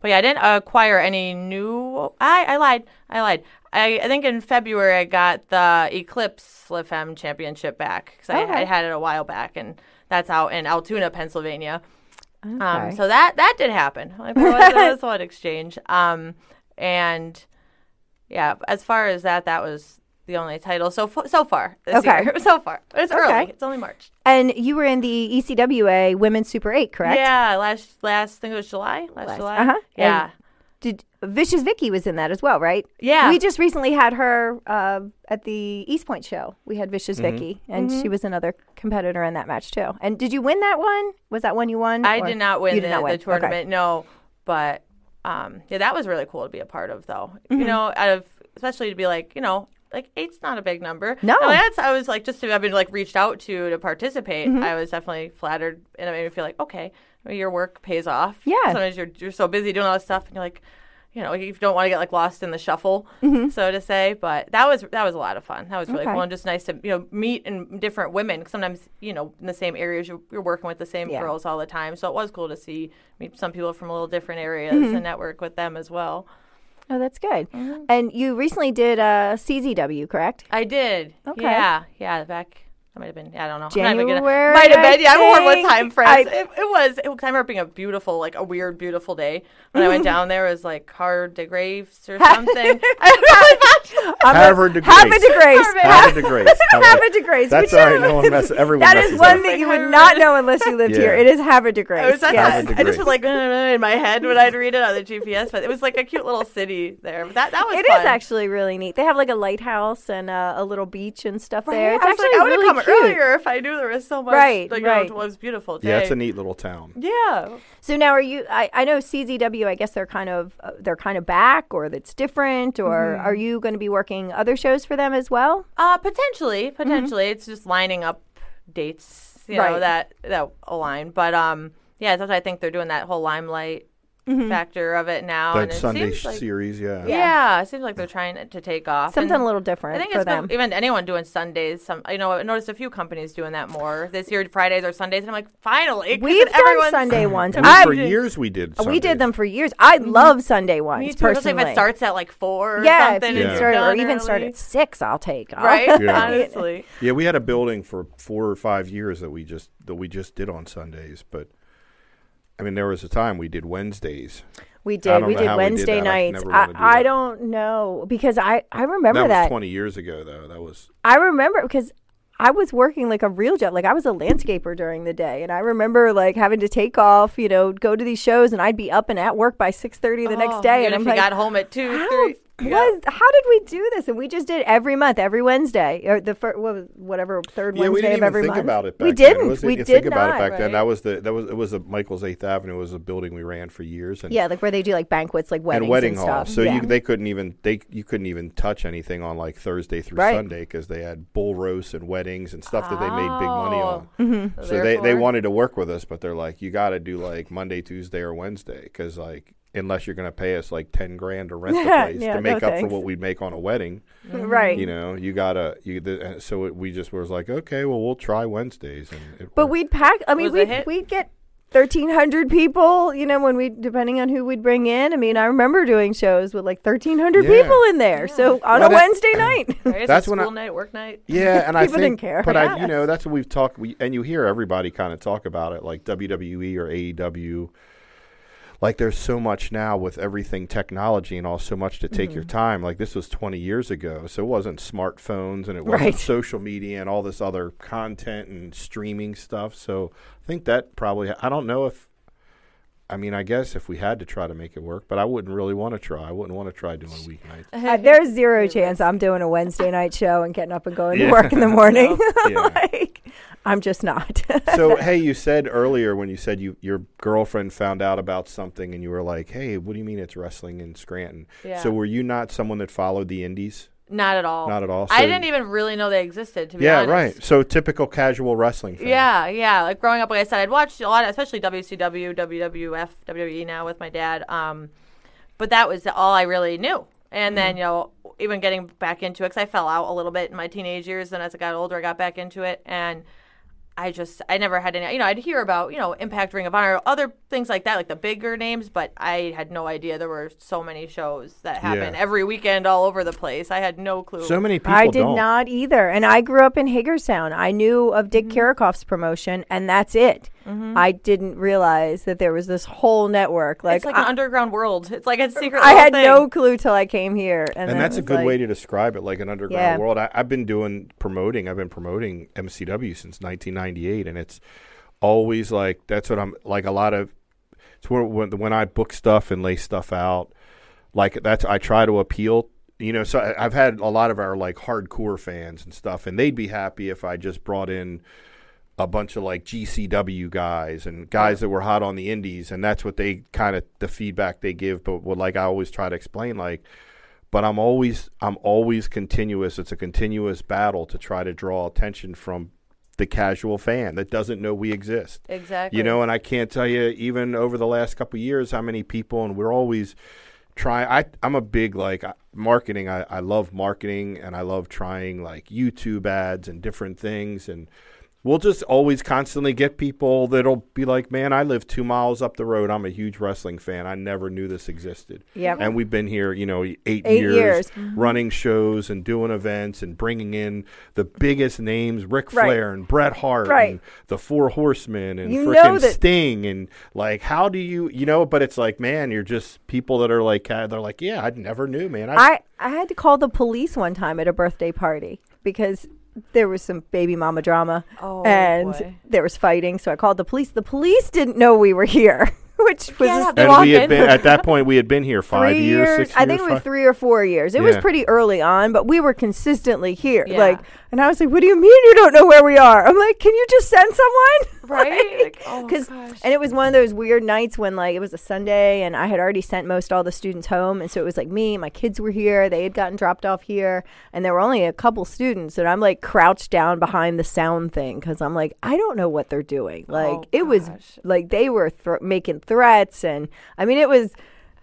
but yeah, I didn't acquire any new. I I lied. I lied. I, I think in February I got the Eclipse LFM Championship back because I, I had it a while back, and that's out in Altoona, Pennsylvania. Um, so that that did happen. Like, there was, there was one exchange. Um, and yeah, as far as that, that was the only title so f- so far this Okay. year. [laughs] So far, but it's Okay. early. It's only March. And you were in the ECWA Women's Super 8, correct? Yeah, last last I think it was July. Last, Last- July. uh-huh. Yeah. And Did Vicious Vicky was in that as well, right? Yeah. We just recently had her uh, at the East Point show. We had Vicious Vicky, and Mm-hmm. she was another competitor in that match too. And did you win that one? Was that one you won? I did not win you the, did not win. the Okay. tournament. No, but um, yeah, that was really cool to be a part of, though. Mm-hmm. You know, out of especially to be like, you know, like eight's not a big number. No. that's I was like just to have been like reached out to to participate. Mm-hmm. I was definitely flattered, and it made me feel like okay, your work pays off. Yeah. sometimes you're you're so busy doing all this stuff, and you're like. You know, you don't want to get like lost in the shuffle, so to say. But that was that was a lot of fun. That was really Mm-hmm. Okay. cool and just nice to you know meet and different women. Sometimes you know in the same areas you're, you're working with the same Yeah. girls all the time. So it was cool to see meet some people from a little different areas Mm-hmm. and network with them as well. Oh, that's good. Mm-hmm. And you recently did uh, CZW, correct? I did. Okay. Yeah, yeah. Back. That might have been. I don't know. I'm not even January, Gonna, might have been. Yeah, I'm horrible time frames. I- it, it was. It, 'cause I remember being a beautiful, like a weird, beautiful day when I went [laughs] down there. It was like Hard de Graves or [laughs] something. [laughs] I Harvard degree. Havre de Grace. Harvard degree. Havre de Grace. That's which all right. No one messes. Everyone That messes is one up. that you would not know unless you lived here. It is Havre de Grace. It was, that's yes. I just was like in my head when I'd read it on the GPS, but it was like a cute little city there. But that that was It is fun. actually really neat. They have like a lighthouse and uh, a little beach and stuff there. It's actually like, I would really come cute. earlier if I knew there was so much. Right, like, right. You know, it was beautiful. Day. Yeah, it's a neat little town. Yeah. So now, are you? I, I know CZW. I guess they're kind of uh, they're kind of back, or that's different, or Mm-hmm. are you going to be working other shows for them as well? Uh, potentially, potentially, it's just lining up dates, you Right. know, that that align. But um, yeah, that's I think they're doing that whole limelight Mm-hmm. factor of it now. and it Sunday seems like, series, yeah. yeah. it seems like they're trying to take off. Something and a little different I think for it's them. good- even anyone doing Sundays. Some you know I noticed a few companies doing that more this year. Fridays or Sundays, and I'm like, finally, We've done everyone's- Sunday ones. I mean, I for years we did. we did them for years. I mm-hmm. love Sunday ones Me too. Especially personally. if it starts at like four. Or yeah, if something and Yeah. start, or done even start at six, I'll take. I'll- right. [laughs] Yeah. Honestly, Yeah, we had a building for four or five years that we just that we just did on Sundays, but I mean, there was a time we did Wednesdays. We did. We did how we did Wednesday. I nights. I, do I don't know because I I remember that was that. twenty years ago, though. That was I remember because I was working like a real job. Like I was a landscaper during the day, and I remember like having to take off, you know, go to these shows, and I'd be up and at work by six thirty the next Oh, day. And if I'm you like, got home at two, how was how did we do this? And we just did every month, every Wednesday, or the fir- what was- whatever third yeah. We Wednesday of every think month. about it. We didn't. was- we did think not. about it back then. That was the that was it was a Michael's Eighth Avenue. It was a building we ran for years. And yeah, like where they do like banquets, like weddings and wedding stuff. halls. So yeah. you they couldn't even they you couldn't even touch anything on like Thursday through Right. Sunday because they had bull roasts and weddings and stuff that they made big money on. Oh. Mm-hmm. So So they, they wanted to work with us, but they're like, you got to do like Monday, Tuesday, or Wednesday because like unless you're going to pay us like ten grand to rent the [laughs] place Yeah, to no make up for what we'd make on a wedding, mm-hmm. right. you know, you gotta you. The, uh, so it, we just was like, okay, well we'll try Wednesdays, and it But worked. we'd pack. I mean, Was it a we'd, we'd get thirteen hundred people. You know, when we depending on who we'd bring in. I mean, I remember doing shows with like thirteen hundred Yeah. people in there. So on Well, a that- Wednesday [clears throat] night. Right? That's a when I- school night, work night. Yeah, and [laughs] I think, didn't care. but I, you know, that's what we've talked. We and you hear everybody kind of talk about it, like WWE or AEW. Like there's so much now with everything technology and all, so much to take Mm-hmm. your time. Like this was 20 years ago, so it wasn't smartphones and it wasn't Right. social media and all this other content and streaming stuff. So I think that probably. I don't know if. I mean, I guess if we had to try to make it work, but I wouldn't really want to try. I wouldn't want to try doing weeknights. Uh, there's zero chance I'm doing a Wednesday night show and getting up and going Yeah. to work in the [laughs] morning. [laughs] Yeah. like, I'm just not. [laughs] so hey, you said earlier when you said you your girlfriend found out about something and you were like, "Hey, what do you mean it's wrestling in Scranton?" Yeah. So were you not someone that followed the indies? Not at all. Not at all. I didn't even really know they existed. To be honest. Yeah, honest. right. So typical casual wrestling fan. Yeah, yeah. Like growing up, like I said, I'd watched a lot, especially WCW, WWF, WWE E now with my dad. Um, but that was all I really knew. And then, you know, even getting back into it, because I fell out a little bit in my teenage years. And as I got older, I got back into it. And I just, I never had any, you know, I'd hear about, you know, Impact Ring of Honor, other things like that, like the bigger names, but I had no idea there were so many shows that happen Yeah. every weekend all over the place. I had no clue. So many people I did don't. not either. And I grew up in Hagerstown. I knew of Dick Mm-hmm. Caricofe's promotion, and that's it. I didn't realize that there was this whole network. Like, it's like I, an underground world. It's like a [laughs] secret. I had thing. no clue till I came here. And, And that's a good like, way to describe it, like an underground Yeah. world. I, I've been doing promoting. I've been promoting MCW since 1998, and it's always like that's what I'm like. A lot of it's where when when I book stuff and lay stuff out, like that's I try to appeal. You know, so I, I've had a lot of our like hardcore fans and stuff, and they'd be happy if I just brought in a bunch of like GCW guys and guys that were hot on the indies, and that's what they kind of the feedback they give. But what like I always try to explain, like, but I'm always I'm always continuous. It's a continuous battle to try to draw attention from the casual fan that doesn't know we exist. Exactly. You know, and I can't tell you even over the last couple of years how many people, and we're always trying. I I'm a big like marketing. I, I love marketing, and I love trying like YouTube ads and different things, and we'll just always constantly get people that'll be like, "Man, I live two miles up the road. I'm a huge wrestling fan. I never knew this existed." Yep. And we've been here, you know, eight, Eight years, years. running shows and doing events and bringing in the biggest names, Ric Right. Flair and Bret Hart Right. and the Four Horsemen and You freaking that- Sting and like, how do you, you know? But it's like, man, you're just people that are like, uh, they're like, yeah, I never knew, man. I, I, I had to call the police one time at a birthday party because there was some baby mama drama Oh, and boy. there was fighting. So I called the police. The police didn't know we were here, [laughs] which was Yeah, and we had been at that point. We had been here five years, years. six years. I think it was five- three or four years. It was pretty early on, but we were consistently here. Yeah. Like And I was like, "What do you mean you don't know where we are?" I'm like, "Can you just send someone?" [laughs] Right? Like, oh, Because gosh. and it was one of those weird nights when like it was a Sunday and I had already sent most all the students home, and so it was like me, my kids were here, they had gotten dropped off here, and there were only a couple students, and I'm like crouched down behind the sound thing because I'm like, I don't know what they're doing. Like Oh, it was like they were thr making threats, and I mean it was.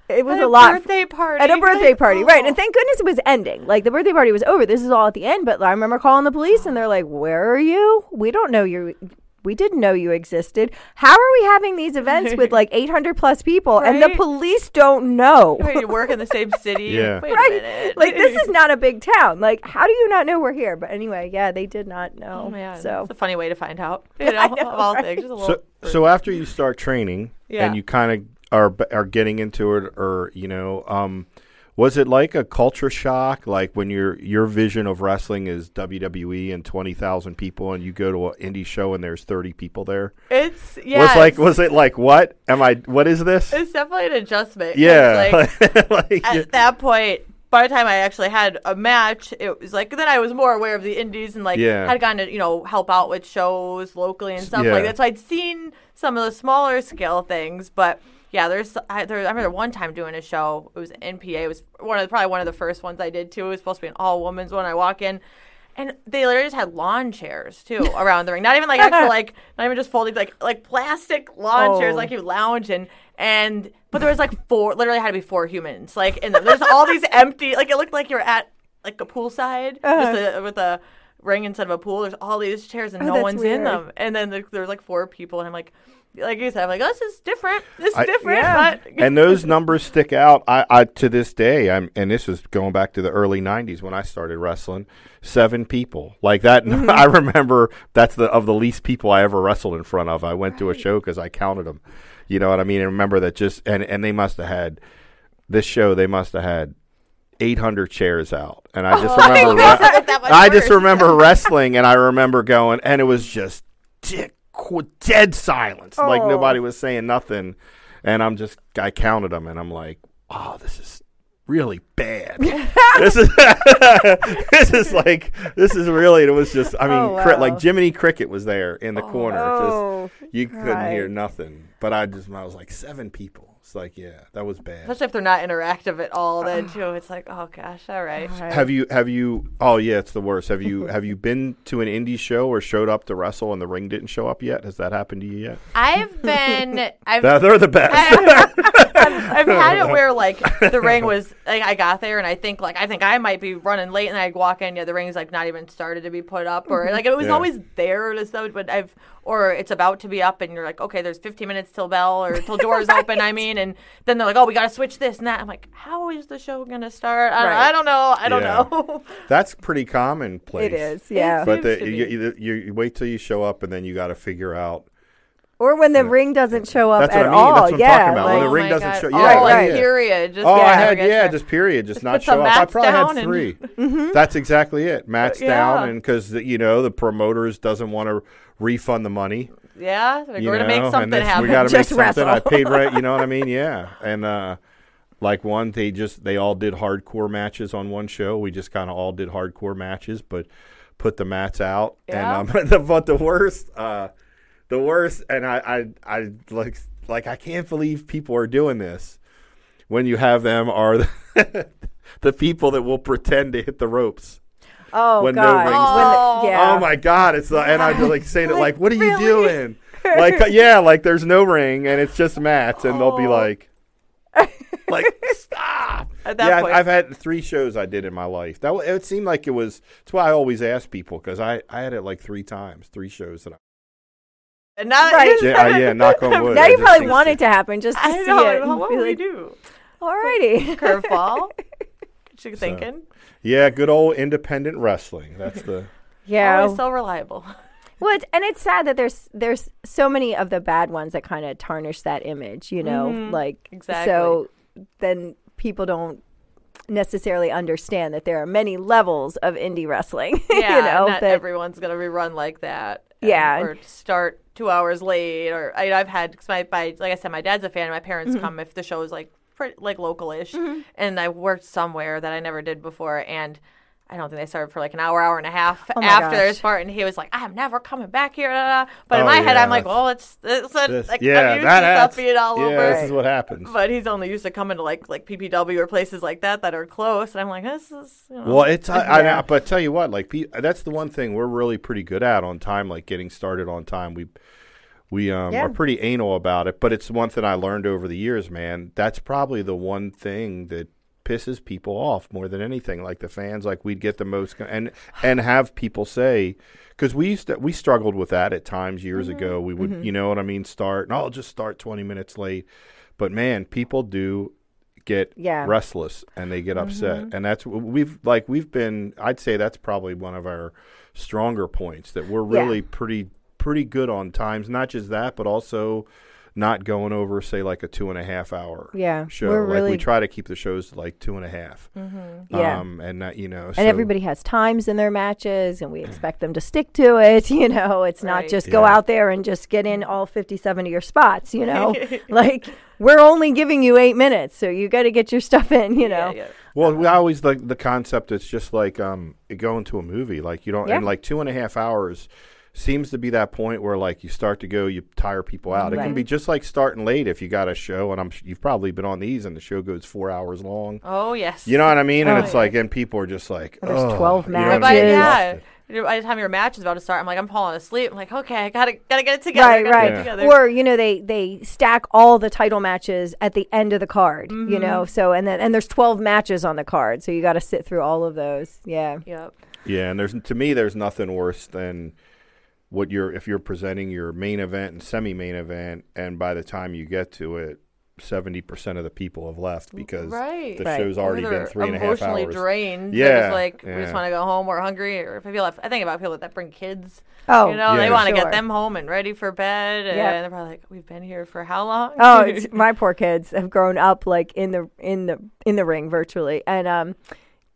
It was At a a lot birthday party. at a birthday Like, party, right? oh. And thank goodness it was ending. Like the birthday party was over. This is all at the end. But I remember calling the police, and they're like, "Where are you? We don't know you. We didn't know you existed. How are we having these events with like [laughs] 800 plus people, and the police don't know? Wait, you work in the same [laughs] city. Yeah. Wait a Right? minute. Like this is not a big town. Like how do you not know we're here? But anyway, yeah, they did not know. Oh man, so it's a funny way to find out. [laughs] You know, know, of all right? things. A So, so after you start training Yeah. and you kind of are are getting into it, or you know, um, was it like a culture shock? Like when your your vision of wrestling is WWE and twenty thousand people, and you go to an indie show and there's thirty people there. it's yeah. Was like was it like what am I? What is this? it's definitely an adjustment. yeah, Like, [laughs] like, at that point, by the time I actually had a match, it was like then I was more aware of the indies and like Yeah. had gotten to you know help out with shows locally and stuff Yeah. like that. So I'd seen some of the smaller scale things, but yeah, there's I, there, I remember one time doing a show. It was NPA. It was one of the, probably one of the first ones I did too. It was supposed to be an all women's one. I walk in. And they literally just had lawn chairs too [laughs] around the ring. Not even like actual like not even just folding like like plastic lawn chairs Oh. like you lounge in. And but there was like four literally had to be four humans. Like and there's all these empty like it looked like you're at like a poolside Uh-huh. just a, with a ring instead of a pool. There's all these chairs and Oh, no one's in them. And then there, there's like four people and I'm like like you said, I'm like, oh, this is different. This is I- different. Yeah. But [laughs] and those numbers stick out. I, I to this day, I'm, and this is going back to the early '90s when I started wrestling. Seven people like that. [laughs] Mm-hmm. I remember that's the of the least people I ever wrestled in front of. I went to a show because I counted them. You know what I mean? And remember that just and and they must have had this show. They must have had 800 chairs out, and I just remember. God, re- that- that much I just remember wrestling, and I remember going, and it was just dead silence. Like Oh. nobody was saying nothing, and I'm just I counted them, and I'm like, oh, this is really bad. [laughs] this is [laughs] this is like this is really. It was just I mean, Oh, cri- like Jiminy Cricket was there in the corner. Oh, just you couldn't hear nothing, but I just I was like seven people. It's like yeah, that was bad. especially if they're not interactive at all, then too, it's like, oh gosh, all right. Have you have you? Oh yeah, it's the worst. Have you [laughs] have you been to an indie show or showed up to wrestle and the ring didn't show up yet? Has that happened to you yet? I've been [laughs] I've Nah, they're the best. I've had it where like the ring was like I got there and I think like I think I might be running late and I walk in yeah the ring's like not even started to be put up or like it was Yeah. always there to so but I've or it's about to be up and you're like okay there's 15 minutes till bell or till doors open I [laughs] mean and then they're like oh we got to switch this and that I'm like how is the show gonna start I, don't, Right. I don't know I don't Yeah. know [laughs] That's pretty commonplace. It is, yeah. But the, you, you, you, you wait till you show up and then you got to figure out. or when the ring doesn't show up That's what at I mean. all. That's what I'm yeah, talking about. When the Oh ring doesn't God. show- oh, yeah, like right. period just Oh, yeah, I had yeah, just period, just, Just [laughs] not show up. I probably down had three. Mm-hmm. That's exactly it. Mats Yeah. down, and because you know the promoters doesn't want to refund the money. yeah we're know, gonna make something happen We got to make Just something. wrestle. I paid right. You know what I [laughs] mean? Yeah. And uh, like one, they just they all did hardcore matches on one show. We just kind of all did hardcore matches, but put the mats out. Yeah. And um, [laughs] the, but the worst, uh, the worst, and I, I, I like like I can't believe people are doing this. When you have them are the, [laughs] the people that will pretend to hit the ropes. Oh when no god, rings- Oh. When the- yeah. Oh my god! It's the, and I just like saying it like, "What are you really? doing?" [laughs] like, uh, yeah, like there's no ring and it's just mats, and they'll be Oh. like, [laughs] like stop. At that yeah, point. I've had three shows I did in my life. That it seemed like it was. That's why I always ask people because I I had it like three times, three shows that I. and now Right. Yeah, uh, yeah, knock on [laughs] wood. now you probably want it to happen just to I see know it. like, and what be would we like, do Alrighty. curveball What you thinking Yeah, good old independent wrestling. That's the. [laughs] yeah. always so reliable [laughs] Well, it's, and it's sad that there's there's so many of the bad ones that kind of tarnish that image, you know, like exactly. so then people don't necessarily understand that there are many levels of indie wrestling. [laughs] Yeah, you know, not that everyone's gonna be run like that. and- Yeah. or start two hours late, or I, I've had cause my, my like I said, my dad's a fan. and My parents Mm-hmm. come if the show is like pretty, like local-ish, mm-hmm. and I worked somewhere that I never did before, and I don't think they started for like an hour, hour and a half Oh my after their gosh. start, and he was like, "I'm never coming back here." Da, da, da. But in Oh, my head, I'm like, "Well, it's it's a, This- like, yeah, I'm used that to adds- stuff being all yeah, over." this is what happens. But he's only used to coming to like like PPW or places like that that are close, and I'm like, "This is." You know, Well, it's I, I, Yeah. but tell you what, like that's the one thing we're really pretty good at on time, like getting started on time. We we um, Yeah. are pretty anal about it, but it's one thing I learned over the years, man. That's probably the one thing that pisses people off more than anything. Like the fans, like we'd get the most and and have people say because we used to we struggled with that at times years Mm-hmm. ago. We would, you know what I mean, start and I'll just start twenty minutes late, but man, people do get Yeah. restless and they get upset and that's we've like we've been i'd say that's probably one of our stronger points that we're Yeah. really pretty pretty good on times not just that but also not going over say like a two and a half hour Yeah, show we're like really- we try to keep the shows like two and a half Yeah. um and not, you know and so- everybody has times in their matches and we expect them to stick to it [laughs] you know it's not Right. just go out there and just get in all 57 of your spots you know [laughs] [laughs] like we're only giving you eight minutes so you got to get your stuff in you know yeah, yeah. Well, we always like the concept. It's just like um, going to a movie. Like you don't, Yeah. and like two and a half hours seems to be that point where like you start to go, you tire people out. It can be just like starting late if you got a show, and I'm you've probably been on these, and the show goes four hours long. Oh yes. You know what I mean? And Oh, it's yeah. like, and people are just like, There's "Ugh," 12 you know what I by, mean? matches. yeah. By the time your match is about to start, I'm like, I'm falling asleep. I'm like, okay, I gotta gotta get it together. right right Get together. or you know they they stack all the title matches at the end of the card you mm-hmm. know so and then and there's 12 matches on the card so you got to sit through all of those yeah Yep. Yeah, and there's to me, there's nothing worse than what you're if you're presenting your main event and semi-main event, and by the time you get to it, seventy percent of the people have left because Right. the Right. show's already been they're three and a half emotionally drained. Yeah, just like we just want to go home. We're hungry. Or if I feel like, I think about people that bring kids. Oh, you know, Yeah. they want to Sure. get them home and ready for bed. And Yep. they're probably like, "We've been here for how long?" oh [laughs] it's, my poor kids have grown up like in the in the in the ring virtually and um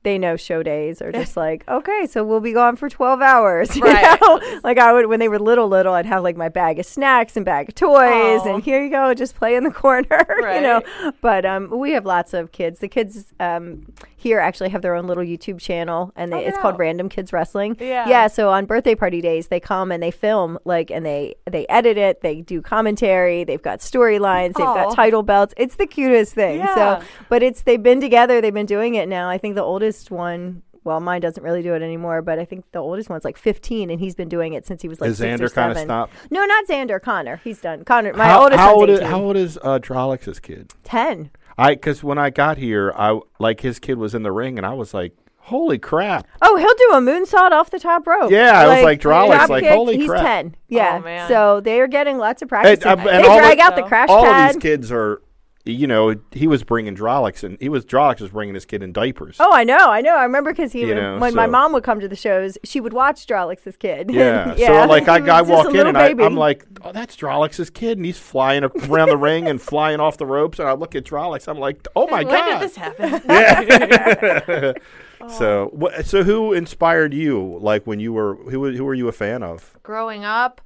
they know show days are just like okay so we'll be gone for 12 hours [laughs] you Right. know? like i would when they were little little i'd have like my bag of snacks and bag of toys and here you go just play in the [laughs] corner you know? But um we have lots of kids. The kids um here actually have their own little youtube channel and they, Oh, it's get called random kids wrestling Yeah. yeah so on birthday party days they come and they film like and they they edit it they do commentary they've got storylines they've got title belts it's the cutest thing Yeah. so but it's they've been together they've been doing it now i think the oldest one well mine doesn't really do it anymore but i think the oldest one's like 15 and he's been doing it since he was like Has six or Xander kind of seven. stopped? no not xander connor he's done connor my how, oldest how old is 18. how old is uh, Drolix's kid? 10 I because when I got here, I like his kid was in the ring, and I was like, "Holy crap!" Oh, he'll do a moonsault off the top rope. Yeah, I was like, Drolix, like, kick, holy he's crap. 10. Yeah. man. So they are getting lots of practice. uh, they and all drag the- out the crash All pad. of these kids are, you know, he was bringing Drolix, and he was Drolix was bringing his kid in diapers. Oh, I know, I know. I remember because he You would, know, when my mom would come to the shows, she would watch Drolix's kid. Yeah. [laughs] yeah. So like I, [laughs] I walk in and I, baby. I'm like, oh, that's Drolix's kid, and he's flying around the ring and flying off the ropes, and I look at Drolix, I'm like, oh my when god. did this happen? [laughs] So what? So who inspired you? Like when you were who were- who were you a fan of? Growing up,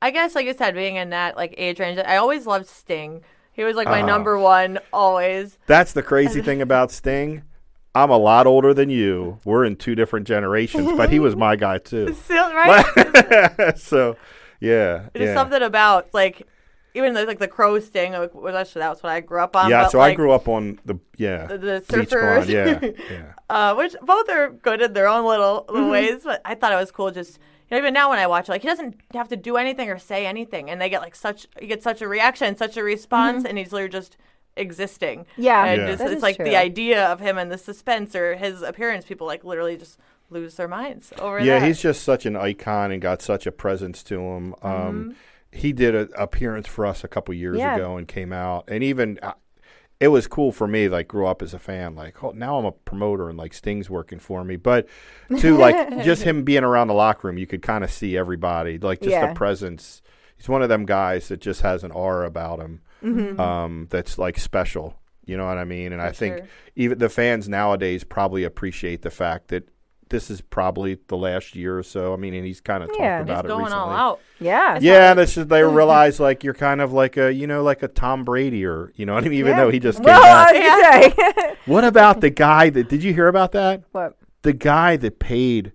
I guess, like I said, being in that like age range, I always loved Sting. He was like my Uh-huh. number one always. That's the crazy [laughs] thing about Sting. I'm a lot older than you. We're in two different generations, but he was my [laughs] guy too. Still, right? [laughs] so, yeah, There's yeah. something about like even the, like the crow sting. Like, well, that's what I grew up on. yeah, so I grew up on the yeah the, the surfers. Blonde. Yeah, yeah. uh, which both are good in their own little, little ways. But I thought it was cool. Just you know, even now when I watch, it, like he doesn't have to do anything or say anything, and they get like such you get such a reaction, such a response, and he's literally just existing. Yeah, and Yeah. just, it's like true. the idea of him and the suspense or his appearance. People like literally just lose their minds over Yeah, that. he's just such an icon and got such a presence to him. Um, He did an appearance for us a couple years Yeah. ago and came out, and even uh, it was cool for me. Like, grew up as a fan. Like, oh, now I'm a promoter and like Sting's working for me. But to like [laughs] just him being around the locker room, you could kind of see everybody. Like just Yeah. the presence. He's one of them guys that just has an aura about him. Mm-hmm. Um, that's like special. You know what I mean? And I think sure. even the fans nowadays probably appreciate the fact that this is probably the last year or so. I mean, and he's kind of Yeah. talked he's about it going recently. all out. yeah. Yeah, that's just they [laughs] realize like you're kind of like a you know like a Tom Brady or you know what I mean. Even Yeah. though he just came Well, back. I was gonna say [laughs] What about the guy that did you hear about that? what? the guy that paid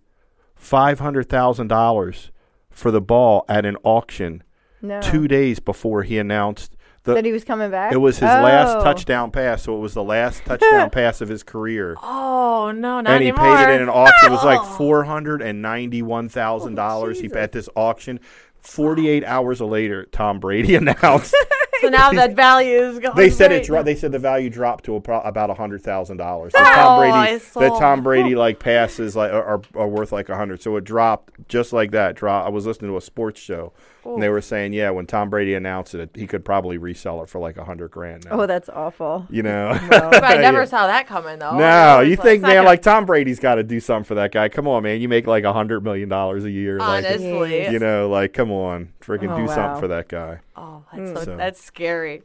five hundred thousand dollars for the ball at an auction No. two days before he announced the. that he was coming back. it was his last Oh. touchdown pass, so it was the last touchdown [laughs] pass of his career. Oh no, not and he anymore. paid it in an auction. It was like four hundred and ninety-one thousand dollars. He oh, Jesus. at this auction. Forty-eight hours later, Tom Brady [laughs] announced [laughs] so now that value is going. they said it. Dro- they said the value dropped to a pro- about a hundred thousand dollars. So Oh, Tom Brady, that Tom Brady like passes like are, are, are worth like a hundred. So it dropped just like that. Drop. I was listening to a sports show, and they were saying, yeah, when Tom Brady announced it, he could probably resell it for like a hundred grand. Now. Oh, that's awful. you know. [laughs] But I never Yeah. saw that coming though. No, you like, think man, gonna- like Tom Brady's got to do something for that guy? Come on, man, you make like a hundred million dollars a year. Like, honestly. you know, like come on, freaking Oh, do wow. something for that guy. oh, that's, so, So- that's scary.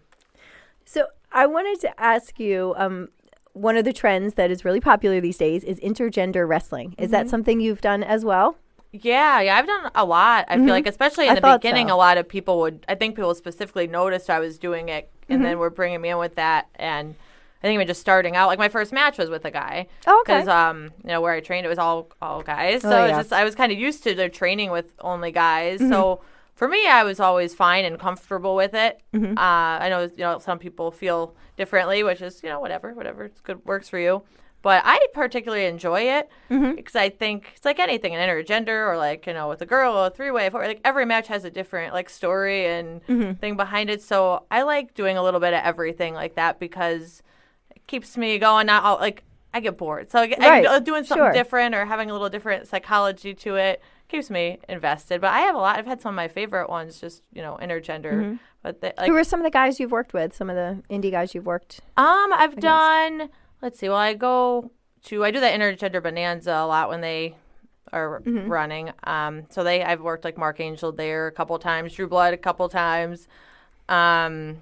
So I wanted to ask you. Um, one of the trends that is really popular these days is intergender wrestling. Is Mm-hmm. that something you've done as well? Yeah, yeah, I've done a lot. I feel like, especially in I the beginning, so. a lot of people would. I think people specifically noticed I was doing it, and then were bringing me in with that. And I think even just starting out, like my first match was with a guy. Oh, okay. Because um, you know, where I trained, it was all all guys. So Oh, yeah. just I was kind of used to the training with only guys. Mm-hmm. So for me, I was always fine and comfortable with it. Mm-hmm. Uh, I know you know some people feel differently, which is you know whatever, whatever it's good works for you. But I particularly enjoy it Mm-hmm. because I think it's like anything, an intergender or like you know with a girl, a three way, like every match has a different like story and Mm-hmm. thing behind it. So I like doing a little bit of everything like that because it keeps me going. Not all, like I get bored, so like, Right, I, doing something sure. different or having a little different psychology to it keeps me invested. But I have a lot. I've had some of my favorite ones, just you know, intergender. But they, like, Who are some of the guys you've worked with? Some of the indie guys you've worked. um, I've done. Let's see. Well, I go to. I do that intergender bonanza a lot when they are Mm-hmm. running. Um, so they. I've worked like Mark Angel there a couple times, Drew Blood a couple times. Um,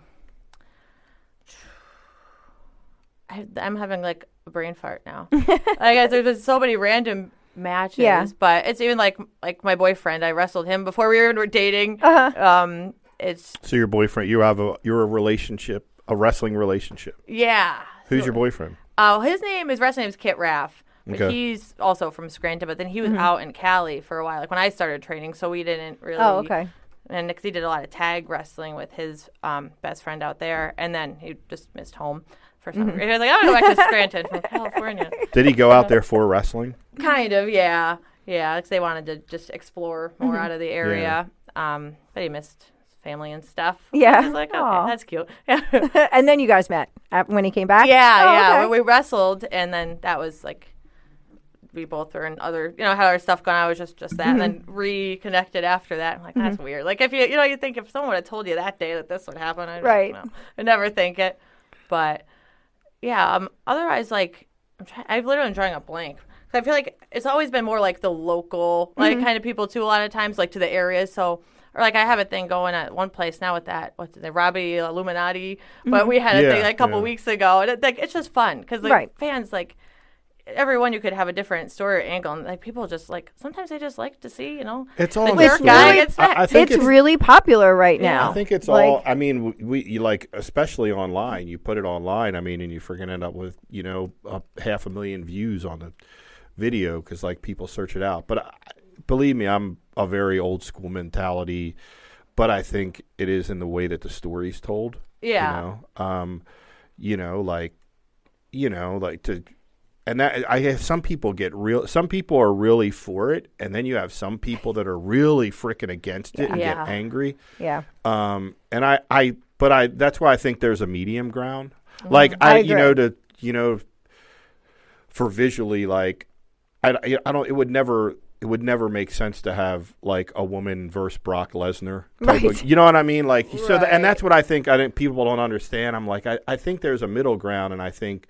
[sighs] I, I'm having like a brain fart now. [laughs] I guess there's been so many random matches, Yeah. but it's even like like my boyfriend. I wrestled him before we were dating. Uh-huh. Um, it's So your boyfriend, you have a you're a relationship, a wrestling relationship. yeah. Who's your boyfriend? Oh, his name, his wrestling name is Kit Raff. But Okay. he's also from Scranton, but then he was Mm-hmm. out in Cali for a while, like when I started training. So we didn't really. Oh, okay. And because he did a lot of tag wrestling with his um, best friend out there, and then he just missed home for some Mm-hmm. reason. He was like, "I'm gonna go back to Scranton from [laughs] California." Did he go out there for wrestling? kind of, yeah, yeah. Because they wanted to just explore more Mm-hmm. out of the area, um, but he missed his family and stuff. Yeah. I was like, okay, Aw. that's cute. [laughs] [laughs] and then you guys met when he came back. Yeah, Oh, yeah. okay. We, we wrestled, and then that was like we both were in other, you know, had our stuff going. I was just just that, and then Mm-hmm. reconnected after that. I'm like, that's weird. Like if you, you know, you think if someone had told you that day that this would happen, I Right. I never think it, but yeah. Um. Otherwise, like I'm trying. I'm literally drawing a blank. I feel like it's always been more like the local, like Mm-hmm. kind of people too. A lot of times, like to the area. So. Or like I have a thing going at one place now with that what's the Robbie Illuminati, but mm-hmm. we had a Yeah, thing like a couple yeah. weeks ago, and it, like it's just fun because like Right. fans like everyone you could have a different story or angle, and like people just like sometimes they just like to see you know It's all the in guy story. gets I- I think it's, really popular right now. I think it's Like, all. I mean, we, we you like especially online. You put it online. I mean, and you freaking end up with you know a half a million views on the video because like people search it out. But I, believe me, I'm a very old school mentality. But I think it is in the way that the story's told. Yeah. You know, um, you know, like, you know, like to. And that I have some people get real. Some people are really for it, and then you have some people that are really freaking against it and Yeah. get angry. yeah. Um, and I, I, but I, that's why I think there's a medium ground. Like I, I you know, to you know, for visually, like I, I don't. It would never. It would never make sense to have like a woman versus Brock Lesnar. type of- Right. you know what I mean? Like so, the, and that's what I think. I think people don't understand. I'm like, I, I think there's a middle ground, and I think,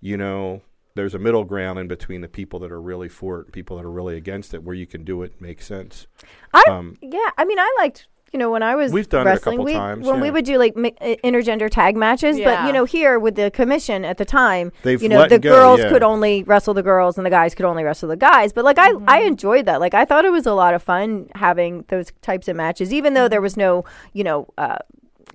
you know, there's a middle ground in between the people that are really for it and people that are really against it, where you can do it make sense. I Um, yeah, I mean, I liked you know when I was We've done it a wrestling, couple we, times, when we would do like mi- intergender tag matches. But you know, here with the commission at the time, They've you know, let the go, girls yeah. could only wrestle the girls and the guys could only wrestle the guys. But like I, I enjoyed that. Like I thought it was a lot of fun having those types of matches, even though there was no, you know. Uh,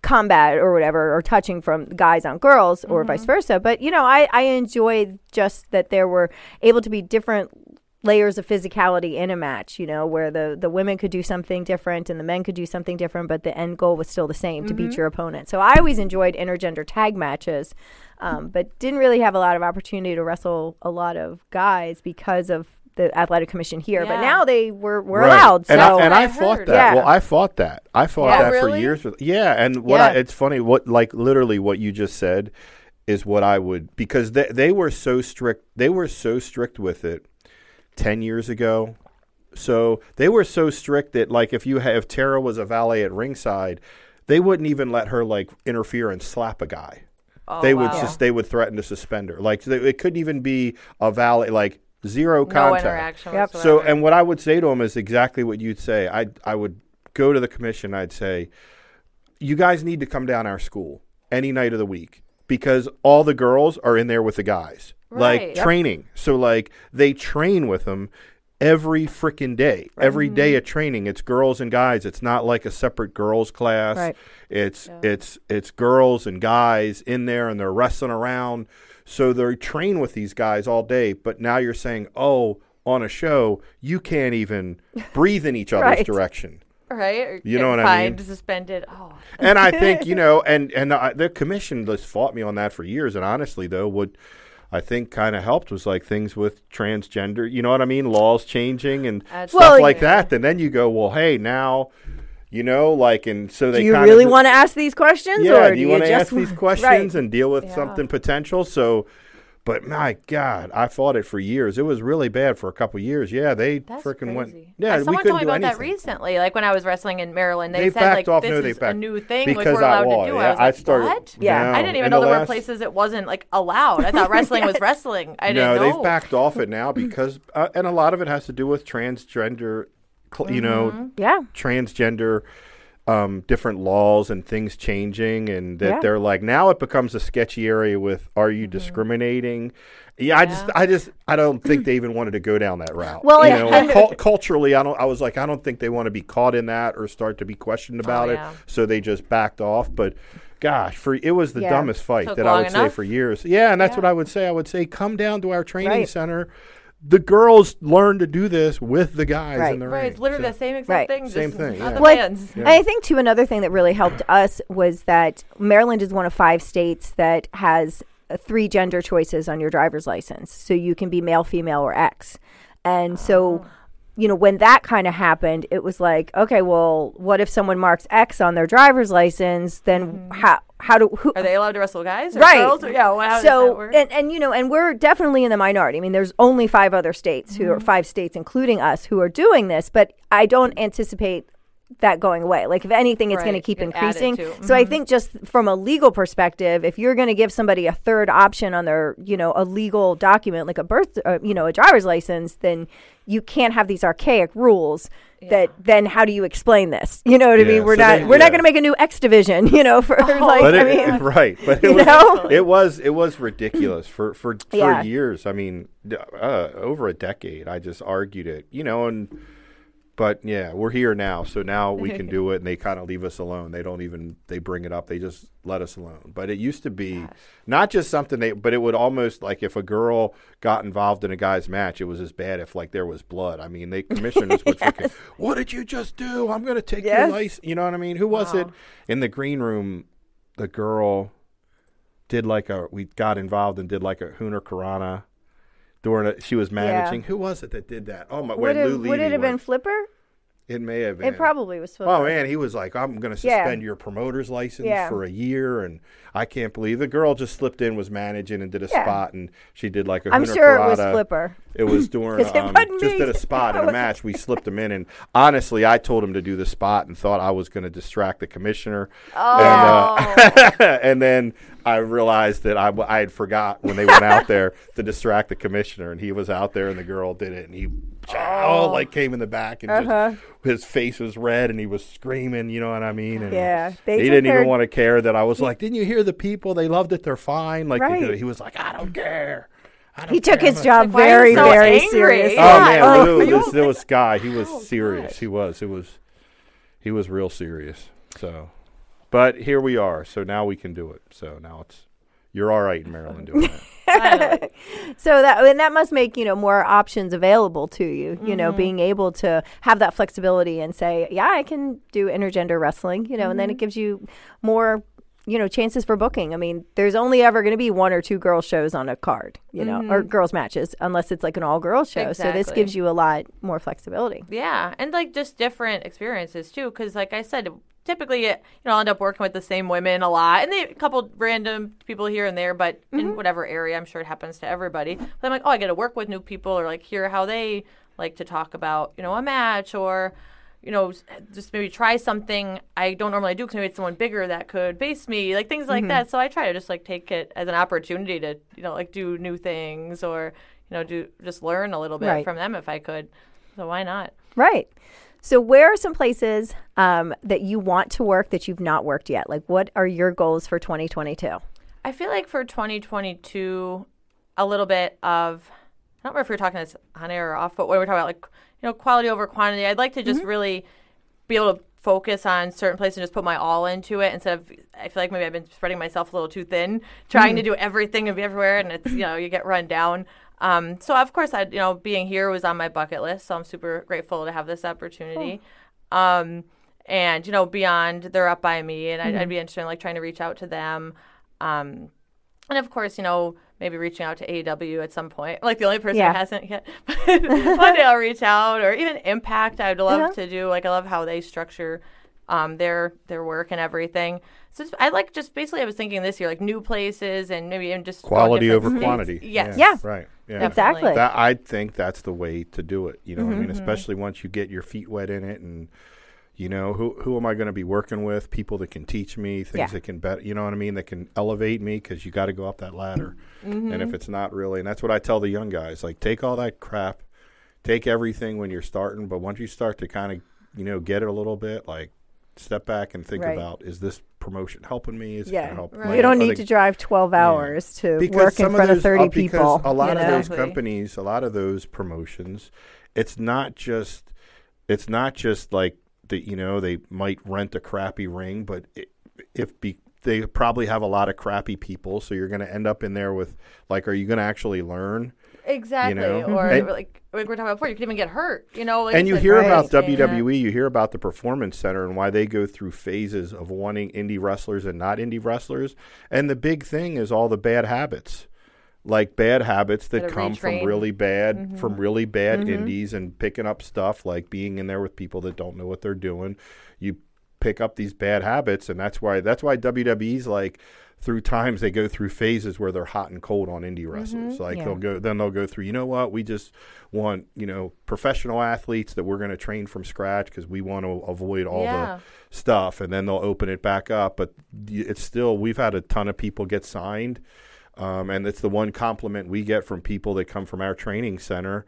combat or whatever or touching from guys on girls or vice versa. But you know, I I enjoyed just that there were able to be different layers of physicality in a match, you know, where the the women could do something different and the men could do something different, but the end goal was still the same to beat your opponent. So I always enjoyed intergender tag matches, um, but didn't really have a lot of opportunity to wrestle a lot of guys because of the athletic commission here. But now they were were Right. allowed. So and I, and I I fought that. Yeah. Well, I fought that. I fought Yeah. that for years. With, yeah, and what I, it's funny. What like literally what you just said is what I would because they they were so strict. They were so strict with it ten years ago. So they were so strict that like if you have if Tara was a valet at ringside, they wouldn't even let her like interfere and slap a guy. Oh, they would wow. just they would threaten to suspend her. Like they, it couldn't even be a valet like zero no contact. interaction Yep. So, and what I would say to them is exactly what you'd say. I I would go to the commission. I'd say, you guys need to come down our school any night of the week because all the girls are in there with the guys, like Right. Yep. training. So, like they train with them every freaking day. Every Mm-hmm. day of training, it's girls and guys. It's not like a separate girls class. Right. It's it's it's girls and guys in there, and they're wrestling around. So they train with these guys all day. But now you're saying, oh, on a show, you can't even [laughs] breathe in each other's Right. direction. right? Or You know what I mean? Suspended. Oh, And I think you [laughs] know, and and uh, the commission just fought me on that for years. And honestly, though, what I think kind of helped was like things with transgender. You know what I mean? Laws changing and stuff like that. And then you go, well, hey, now. You know, like, and so they do you really want to ask these questions, yeah, or do you, you want to ask these Right. questions and deal with Yeah. something potential? So, but my God, I fought it for years. It was really bad for a couple years. Yeah, they freaking went. Yeah, we someone couldn't told me do about that recently. Like when I was wrestling in Maryland, they They said backed like off. this No, they is a backed- new thing. Like because we're allowed I, to do. yeah, I was like, started. what? Yeah. no, I didn't even in know the there were last- places it wasn't like allowed. I thought [laughs] wrestling was wrestling. I no, didn't know. they've backed off it now [laughs] because, uh, and a lot of it has to do with transgender. Cl- You know, Mm-hmm. Yeah. transgender um, different laws and things changing and that Yeah. they're like now it becomes a sketchy area with are you discriminating yeah, I just, I just, I don't think they even wanted to go down that route. Well, you it- know, cul- culturally, I don't. I was like, I don't think they want to be caught in that or start to be questioned about it. yeah. So they just backed off. But, gosh, for it was the Yeah. dumbest fight Took that I would say for years. Yeah, and that's Yeah. what I would say. I would say, come down to our training Right. center. The girls learn to do this with the guys Right. in the Right, it's literally So- the same exact Right. thing. Same just thing, Not yeah. Well, fans. And I think too another thing that really helped us was that Maryland is one of five states that has uh, three gender choices on your driver's license. So you can be male, female, or X. And so, you know, when that kind of happened, it was like, okay, well, what if someone marks X on their driver's license? Then how how do who, Are they allowed to wrestle guys or right. girls? Yeah, well, so and and you know, and we're definitely in the minority. I mean, there's only five other states who are Mm-hmm. five states, including us, who are doing this. But I don't anticipate that going away. Like if anything, it's going to keep get added increasing. to. Mm-hmm. So I think just from a legal perspective, if you're going to give somebody a third option on their, you know, a legal document like a birth, uh, you know, a driver's license, then you can't have these archaic rules. That then how do you explain this? You know what I mean? We're so not they- we're not going to make a new X division. You know, for [laughs] like but I it, mean, right, but [laughs] it you was, know? it was it was ridiculous for for, for Yeah. years. I mean, uh, over a decade. I just argued it, you know, and but yeah, we're here now, so now we can [laughs] do it, and they kind of leave us alone. They don't even they bring it up; they just let us alone. But it used to be not just something they, but it would almost like if a girl got involved in a guy's match, it was as bad if like there was blood. I mean, they [laughs] commissioners would freaking, what did you just do? I'm going to take Yes. your license. You know what I mean? Who was it in the green room? The girl did like a we got involved and did like a hurricanrana during a, she was managing. Who was it that did that? Oh my! would it, Lou would it have been. Flipper? It may have been. It probably was Flipper. Oh man, he was like, "I'm going to Yeah. suspend your promoter's license Yeah. for a year," and I can't believe the girl just slipped in, was managing, and did a Yeah. spot, and she did like a. I'm sure it was Flipper. It was during [laughs] it um, just did a spot [laughs] in a match. We [laughs] slipped him in, and honestly, I told him to do the spot and thought I was going to distract the commissioner. Oh. And, uh, and then I realized that I had forgot when they went out there to distract the commissioner, and he was out there, and the girl did it, and he oh, like came in the back, and Uh-huh. just, his face was red, and he was screaming. You know what I mean? And Yeah, they he didn't their- even want to care that I was like, "Didn't you hear the people? They loved it. They're fine." Like Right. did. he was like, "I don't care." I don't He took his job Like, very, so very angry? seriously. Oh man, Oh, Lou, are this, was Guy. He was Oh, serious. gosh. He was. It was. He was real serious. So, But here we are. So now we can do it. So now it's you're all right in Maryland doing that. [laughs] So that and that must make you know more options available to you. You know, mm-hmm. being able to have that flexibility and say, yeah, I can do intergender wrestling. You know, and then it mm-hmm. gives you more you know chances for booking. I mean, there's only ever going to be one or two girl shows on a card. You know, or mm-hmm. girls matches unless it's like an all girls show. So this gives you a lot more flexibility. Yeah, and like just different experiences too. Because like I said, typically you know I'll end up working with the same women a lot, and they, a couple random people here and there. But in mm-hmm. whatever area, I'm sure it happens to everybody. But I'm like, oh, I get to work with new people, or like hear how they like to talk about you know a match, or you know just maybe try something I don't normally do because maybe it's someone bigger that could base me, like things like mm-hmm. that. So I try to just like take it as an opportunity to you know like do new things or you know do just learn a little bit Right. from them if I could. So why not? Right. So, where are some places um, that you want to work that you've not worked yet? Like, what are your goals for 2022? I feel like for 2022, a little bit of I don't remember if we are talking this on air or off, but when we're talking about like you know quality over quantity, I'd like to just really be able to focus on certain places and just put my all into it instead of I feel like maybe I've been spreading myself a little too thin, trying to do everything and be everywhere, and it's you know you get run down. Um, so of course, I you know being here was on my bucket list, so I'm super grateful to have this opportunity. Um, and you know beyond, they're up by me, and I'd, I'd be interested in like trying to reach out to them. Um, and of course, you know, maybe reaching out to AEW at some point. Like the only person Yeah. who hasn't yet. [laughs] But [laughs] one day I'll reach out, or even Impact. I'd love Uh-huh. to do. Like I love how they structure um, their their work and everything. So I like just basically I was thinking this year like new places and maybe even just Quality over states. quantity. Yes. Yeah. Right. Yeah. Exactly. That I think that's the way to do it. You know, what I mean, Mm-hmm. especially once you get your feet wet in it, and you know who who am I going to be working with? People that can teach me things Yeah. that can better. You know what I mean? That can elevate me because you got to go up that ladder. And if it's not really, and that's what I tell the young guys: like take all that crap, take everything when you're starting, but once you start to kind of you know get it a little bit, like step back and think Right. about: is this promotion helping me? Is Yeah. help? Right. You don't need to drive 12 hours to because work in front of, those- 30 uh, because people. A lot you of those companies, a lot of those promotions, it's not just it's not just like that. You know, they might rent a crappy ring, but it, if be they probably have a lot of crappy people, so you're going to end up in there with like, are you going to actually learn? Exactly. know? Or And- like like we were talking about before, you could even get hurt. You know. Like and you said, hear right? about. WWE, you hear about the Performance Center and why they go through phases of wanting indie wrestlers and not indie wrestlers. And the big thing is all the bad habits. Like bad habits that come from really bad Mm-hmm. from really bad indies and picking up stuff like being in there with people that don't know what they're doing. You pick up these bad habits and that's why that's why WWE's like through times they go through phases where they're hot and cold on indie wrestlers. Like Yeah. they'll go then they'll go through, you know what, we just want, you know, professional athletes that we're going to train from scratch because we want to avoid all Yeah. the stuff and then they'll open it back up, but it's still we've had a ton of people get signed. Um, and it's the one compliment we get from people that come from our training center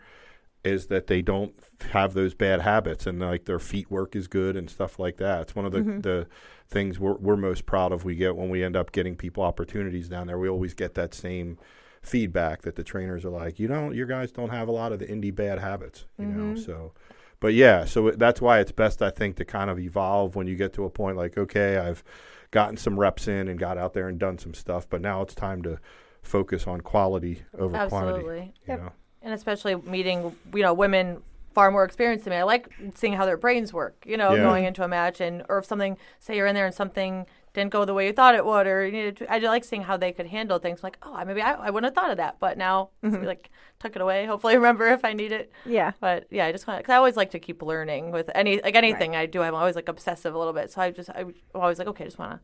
is that they don't have those bad habits and like their feet work is good and stuff like that. It's one of the, mm-hmm. the things we're, we're most proud of we get when we end up getting people opportunities down there. We always get that same feedback that the trainers are like, you don't, your guys don't have a lot of the indie bad habits, you know? Mm-hmm. So, but yeah, so that's why it's best, I think, to kind of evolve when you get to a point like, okay, I've gotten some reps in and got out there and done some stuff, but now it's time to focus on quality over quantity. Absolutely. You know? And especially meeting you know women far more experienced than me. I like seeing how their brains work. You know, Yeah. going into a match and or if something say you're in there and something didn't go the way you thought it would, or you needed to, I like seeing how they could handle things. Like, oh, maybe I, I wouldn't have thought of that, but now [laughs] Mm-hmm. like tuck it away. Hopefully, remember if I need it. Yeah. But yeah, I just want because I always like to keep learning with any like anything I do. I'm always like obsessive a little bit, so I just I'm always like okay, I just want to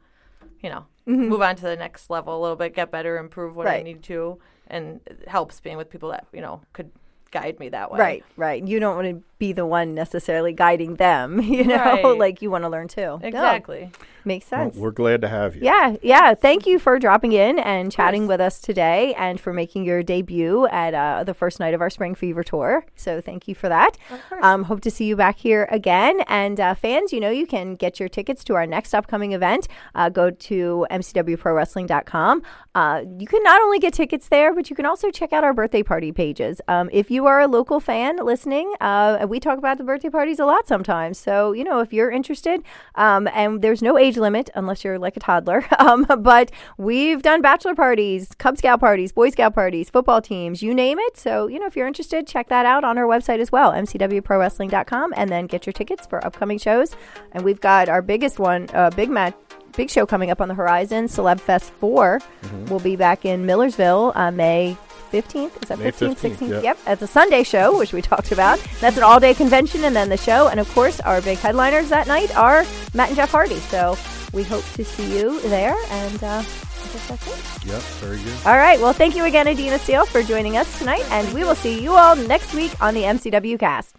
you know move on to the next level a little bit, get better, improve what I need to, and it helps being with people that you know could guide me that way. Right, right. You don't want to be the one necessarily guiding them, [laughs] you know, Right. like you want to learn too. No, Exactly. makes Well, sense. we're glad to have you. Yeah, yeah. Thank you for dropping in and chatting with us today and for making your debut at uh, the first night of our Spring Fever Tour. So thank you for that. Um, hope to see you back here again. And uh, fans, you know, you can get your tickets to our next upcoming event. Uh, go to mcwprowrestling.com. Uh, you can not only get tickets there, but you can also check out our birthday party pages. Um, if you you are a local fan listening, uh, we talk about the birthday parties a lot sometimes. So, you know, if you're interested, um, and there's no age limit unless you're like a toddler, [laughs] um, but we've done bachelor parties, Cub Scout parties, Boy Scout parties, football teams, you name it. So, you know, if you're interested, check that out on our website as well, mcwprowrestling.com, and then get your tickets for upcoming shows. And we've got our biggest one, uh, big match big show coming up on the horizon. Celeb Fest 4 Mm-hmm. will be back in Millersville uh, May 15th. Is that May 15th, 15th, 16th? yep. Yep. At the Sunday show, which we talked about. That's an all day convention and then the show. And of course, our big headliners that night are Matt and Jeff Hardy. So we hope to see you there. And uh, I guess that's it. Yep, very good. All right. Well, thank you again, Adina Steele, for joining us tonight. And we will see you all next week on the MCW cast.